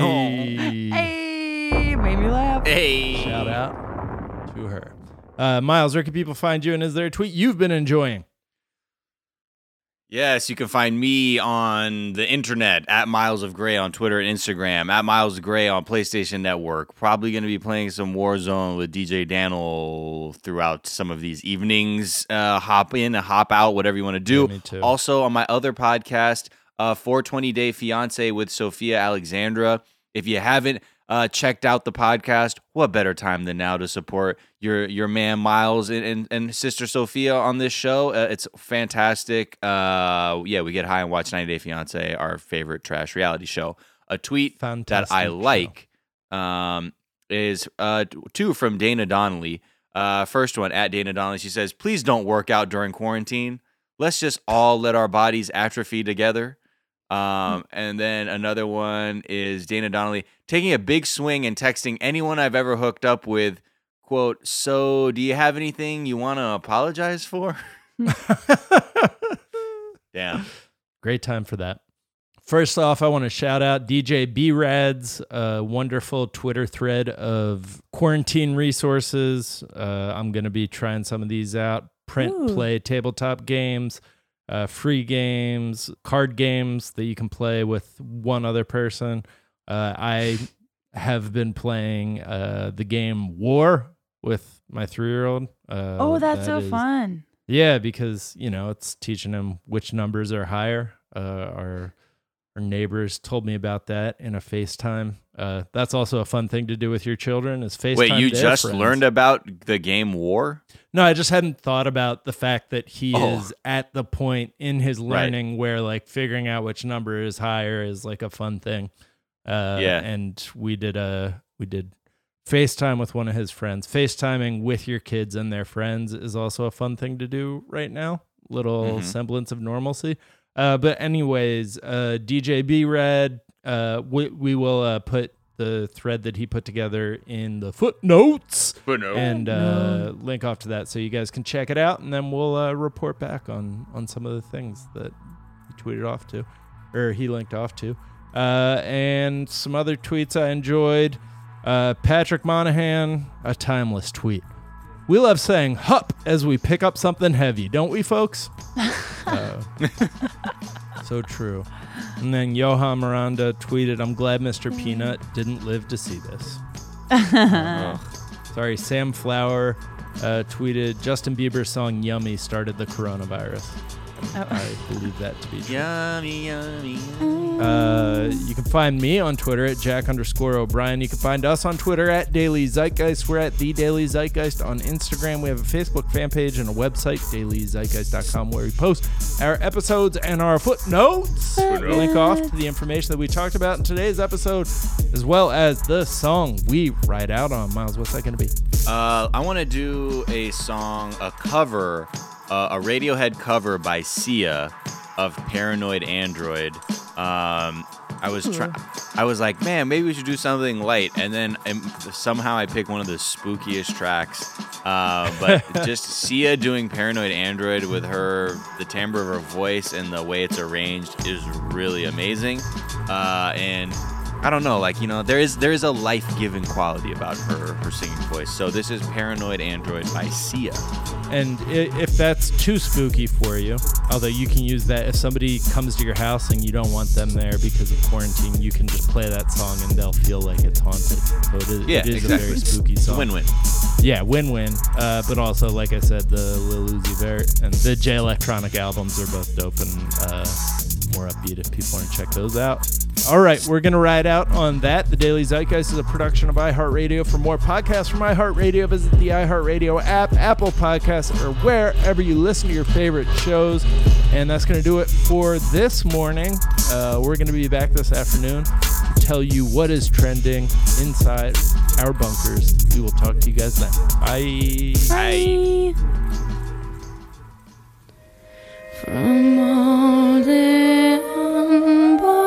Speaker 3: hey, made me laugh.
Speaker 2: Hey.
Speaker 1: Shout out to her. Uh, Miles, where can people find you? And is there a tweet you've been enjoying?
Speaker 2: Yes, you can find me on the internet at Miles of Gray on Twitter and Instagram, at Miles of Gray on PlayStation Network. Probably going to be playing some Warzone with DJ Daniel throughout some of these evenings. Uh, hop in, hop out, whatever you want to do.
Speaker 1: Yeah.
Speaker 2: Also on my other podcast, uh, 420 Day Fiance with Sophia Alexandra. If you haven't uh, checked out the podcast, what better time than now to support your your man Miles and, and, and sister Sophia on this show? Uh, it's fantastic. Uh, yeah, we get high and watch 90 Day Fiance, our favorite trash reality show. A tweet
Speaker 1: Fantastic.
Speaker 2: that I like um, is uh, two from Dana Donnelly. Uh, first one at Dana Donnelly. She says, "Please don't work out during quarantine. Let's just all let our bodies atrophy together." Um, and then another one is Dana Donnelly taking a big swing and texting anyone I've ever hooked up with. Quote, so do you have anything you want to apologize for? Damn.
Speaker 1: Great time for that. First off, I want to shout out DJ B Rad's uh, wonderful Twitter thread of quarantine resources. Uh, I'm going to be trying some of these out print,
Speaker 3: Ooh.
Speaker 1: play, tabletop games, uh, free games, card games that you can play with one other person. Uh, I have been playing uh, the game War with my three year old. Uh,
Speaker 3: oh, that's
Speaker 1: that
Speaker 3: so
Speaker 1: is-
Speaker 3: fun.
Speaker 1: Yeah, because you know it's teaching him which numbers are higher. Uh, our our neighbors told me about that in a FaceTime. Uh, that's also a fun thing to do with your children. Is FaceTime.
Speaker 2: Wait, you just learned about the game War?
Speaker 1: No, I just hadn't thought about the fact that he
Speaker 2: Oh.
Speaker 1: is at the point in his
Speaker 2: Right.
Speaker 1: learning where like figuring out which number is higher is like a fun thing. Uh,
Speaker 2: Yeah.
Speaker 1: and we did a we did FaceTime with one of his friends. FaceTiming with your kids and their friends is also a fun thing to do right now. Little
Speaker 2: Mhm.
Speaker 1: semblance of normalcy. Uh, but anyways, uh, DJ B Red, uh, we we will uh, put the thread that he put together in the footnotes. And uh, link off to that so you guys can check it out. And then we'll uh, report back on on some of the things that he tweeted off to or he linked off to. Uh, and some other tweets i enjoyed. Uh, patrick monahan a timeless tweet we love saying hup as we pick up something heavy don't we folks? Uh, so true. And then johan miranda tweeted i'm glad mr peanut didn't live to see this. Sorry, Sam Flower uh, tweeted Justin Bieber's song "Yummy" started the coronavirus.
Speaker 3: Oh.
Speaker 1: I believe that to be true.
Speaker 2: Yummy, yummy.
Speaker 1: Uh, you can find me on Twitter at Jack underscore O'Brien. You can find us on Twitter at Daily Zeitgeist. We're at The Daily Zeitgeist on Instagram. We have a Facebook fan page and a website, dailyzeitgeist.com, where we post our episodes and our footnotes.
Speaker 2: Footnotes.
Speaker 1: Link off to the information that we talked about in today's episode, as well as the song we write out on. Miles, what's that going to be?
Speaker 2: Uh, I want to do a song, a cover, uh, a Radiohead cover by Sia of "Paranoid Android." Um, I was trying. I was like, man, maybe we should do something light, and then um, somehow I picked one of the spookiest tracks. Uh, but just Sia doing "Paranoid Android" with her, the timbre of her voice and the way it's arranged is really amazing. Uh, and I don't know, like you know, there is there is a life-giving quality about her her singing voice. So this is "Paranoid Android" by Sia.
Speaker 1: And if that's too spooky for you, although you can use that if somebody comes to your house and you don't want them there because of quarantine, you can just play that song and they'll feel like it's haunted. So it is,
Speaker 2: Yeah,
Speaker 1: it is
Speaker 2: exactly.
Speaker 1: a very spooky song.
Speaker 2: Win-win.
Speaker 1: Yeah, win-win. Uh, but also, like I said, the Lil Uzi Vert and the Jay Electronica albums are both dope and uh, more upbeat if people want to check those out. All right, we're going to ride out on that. The Daily Zeitgeist is a production of iHeartRadio. For more podcasts from iHeartRadio, visit the iHeartRadio app, Apple Podcasts, or wherever you listen to your favorite shows. And that's going to do it for this morning. Uh, we're going to be back this afternoon to tell you what is trending inside our bunkers. We will talk to you guys then. Bye.
Speaker 3: Bye
Speaker 4: from all the unborn.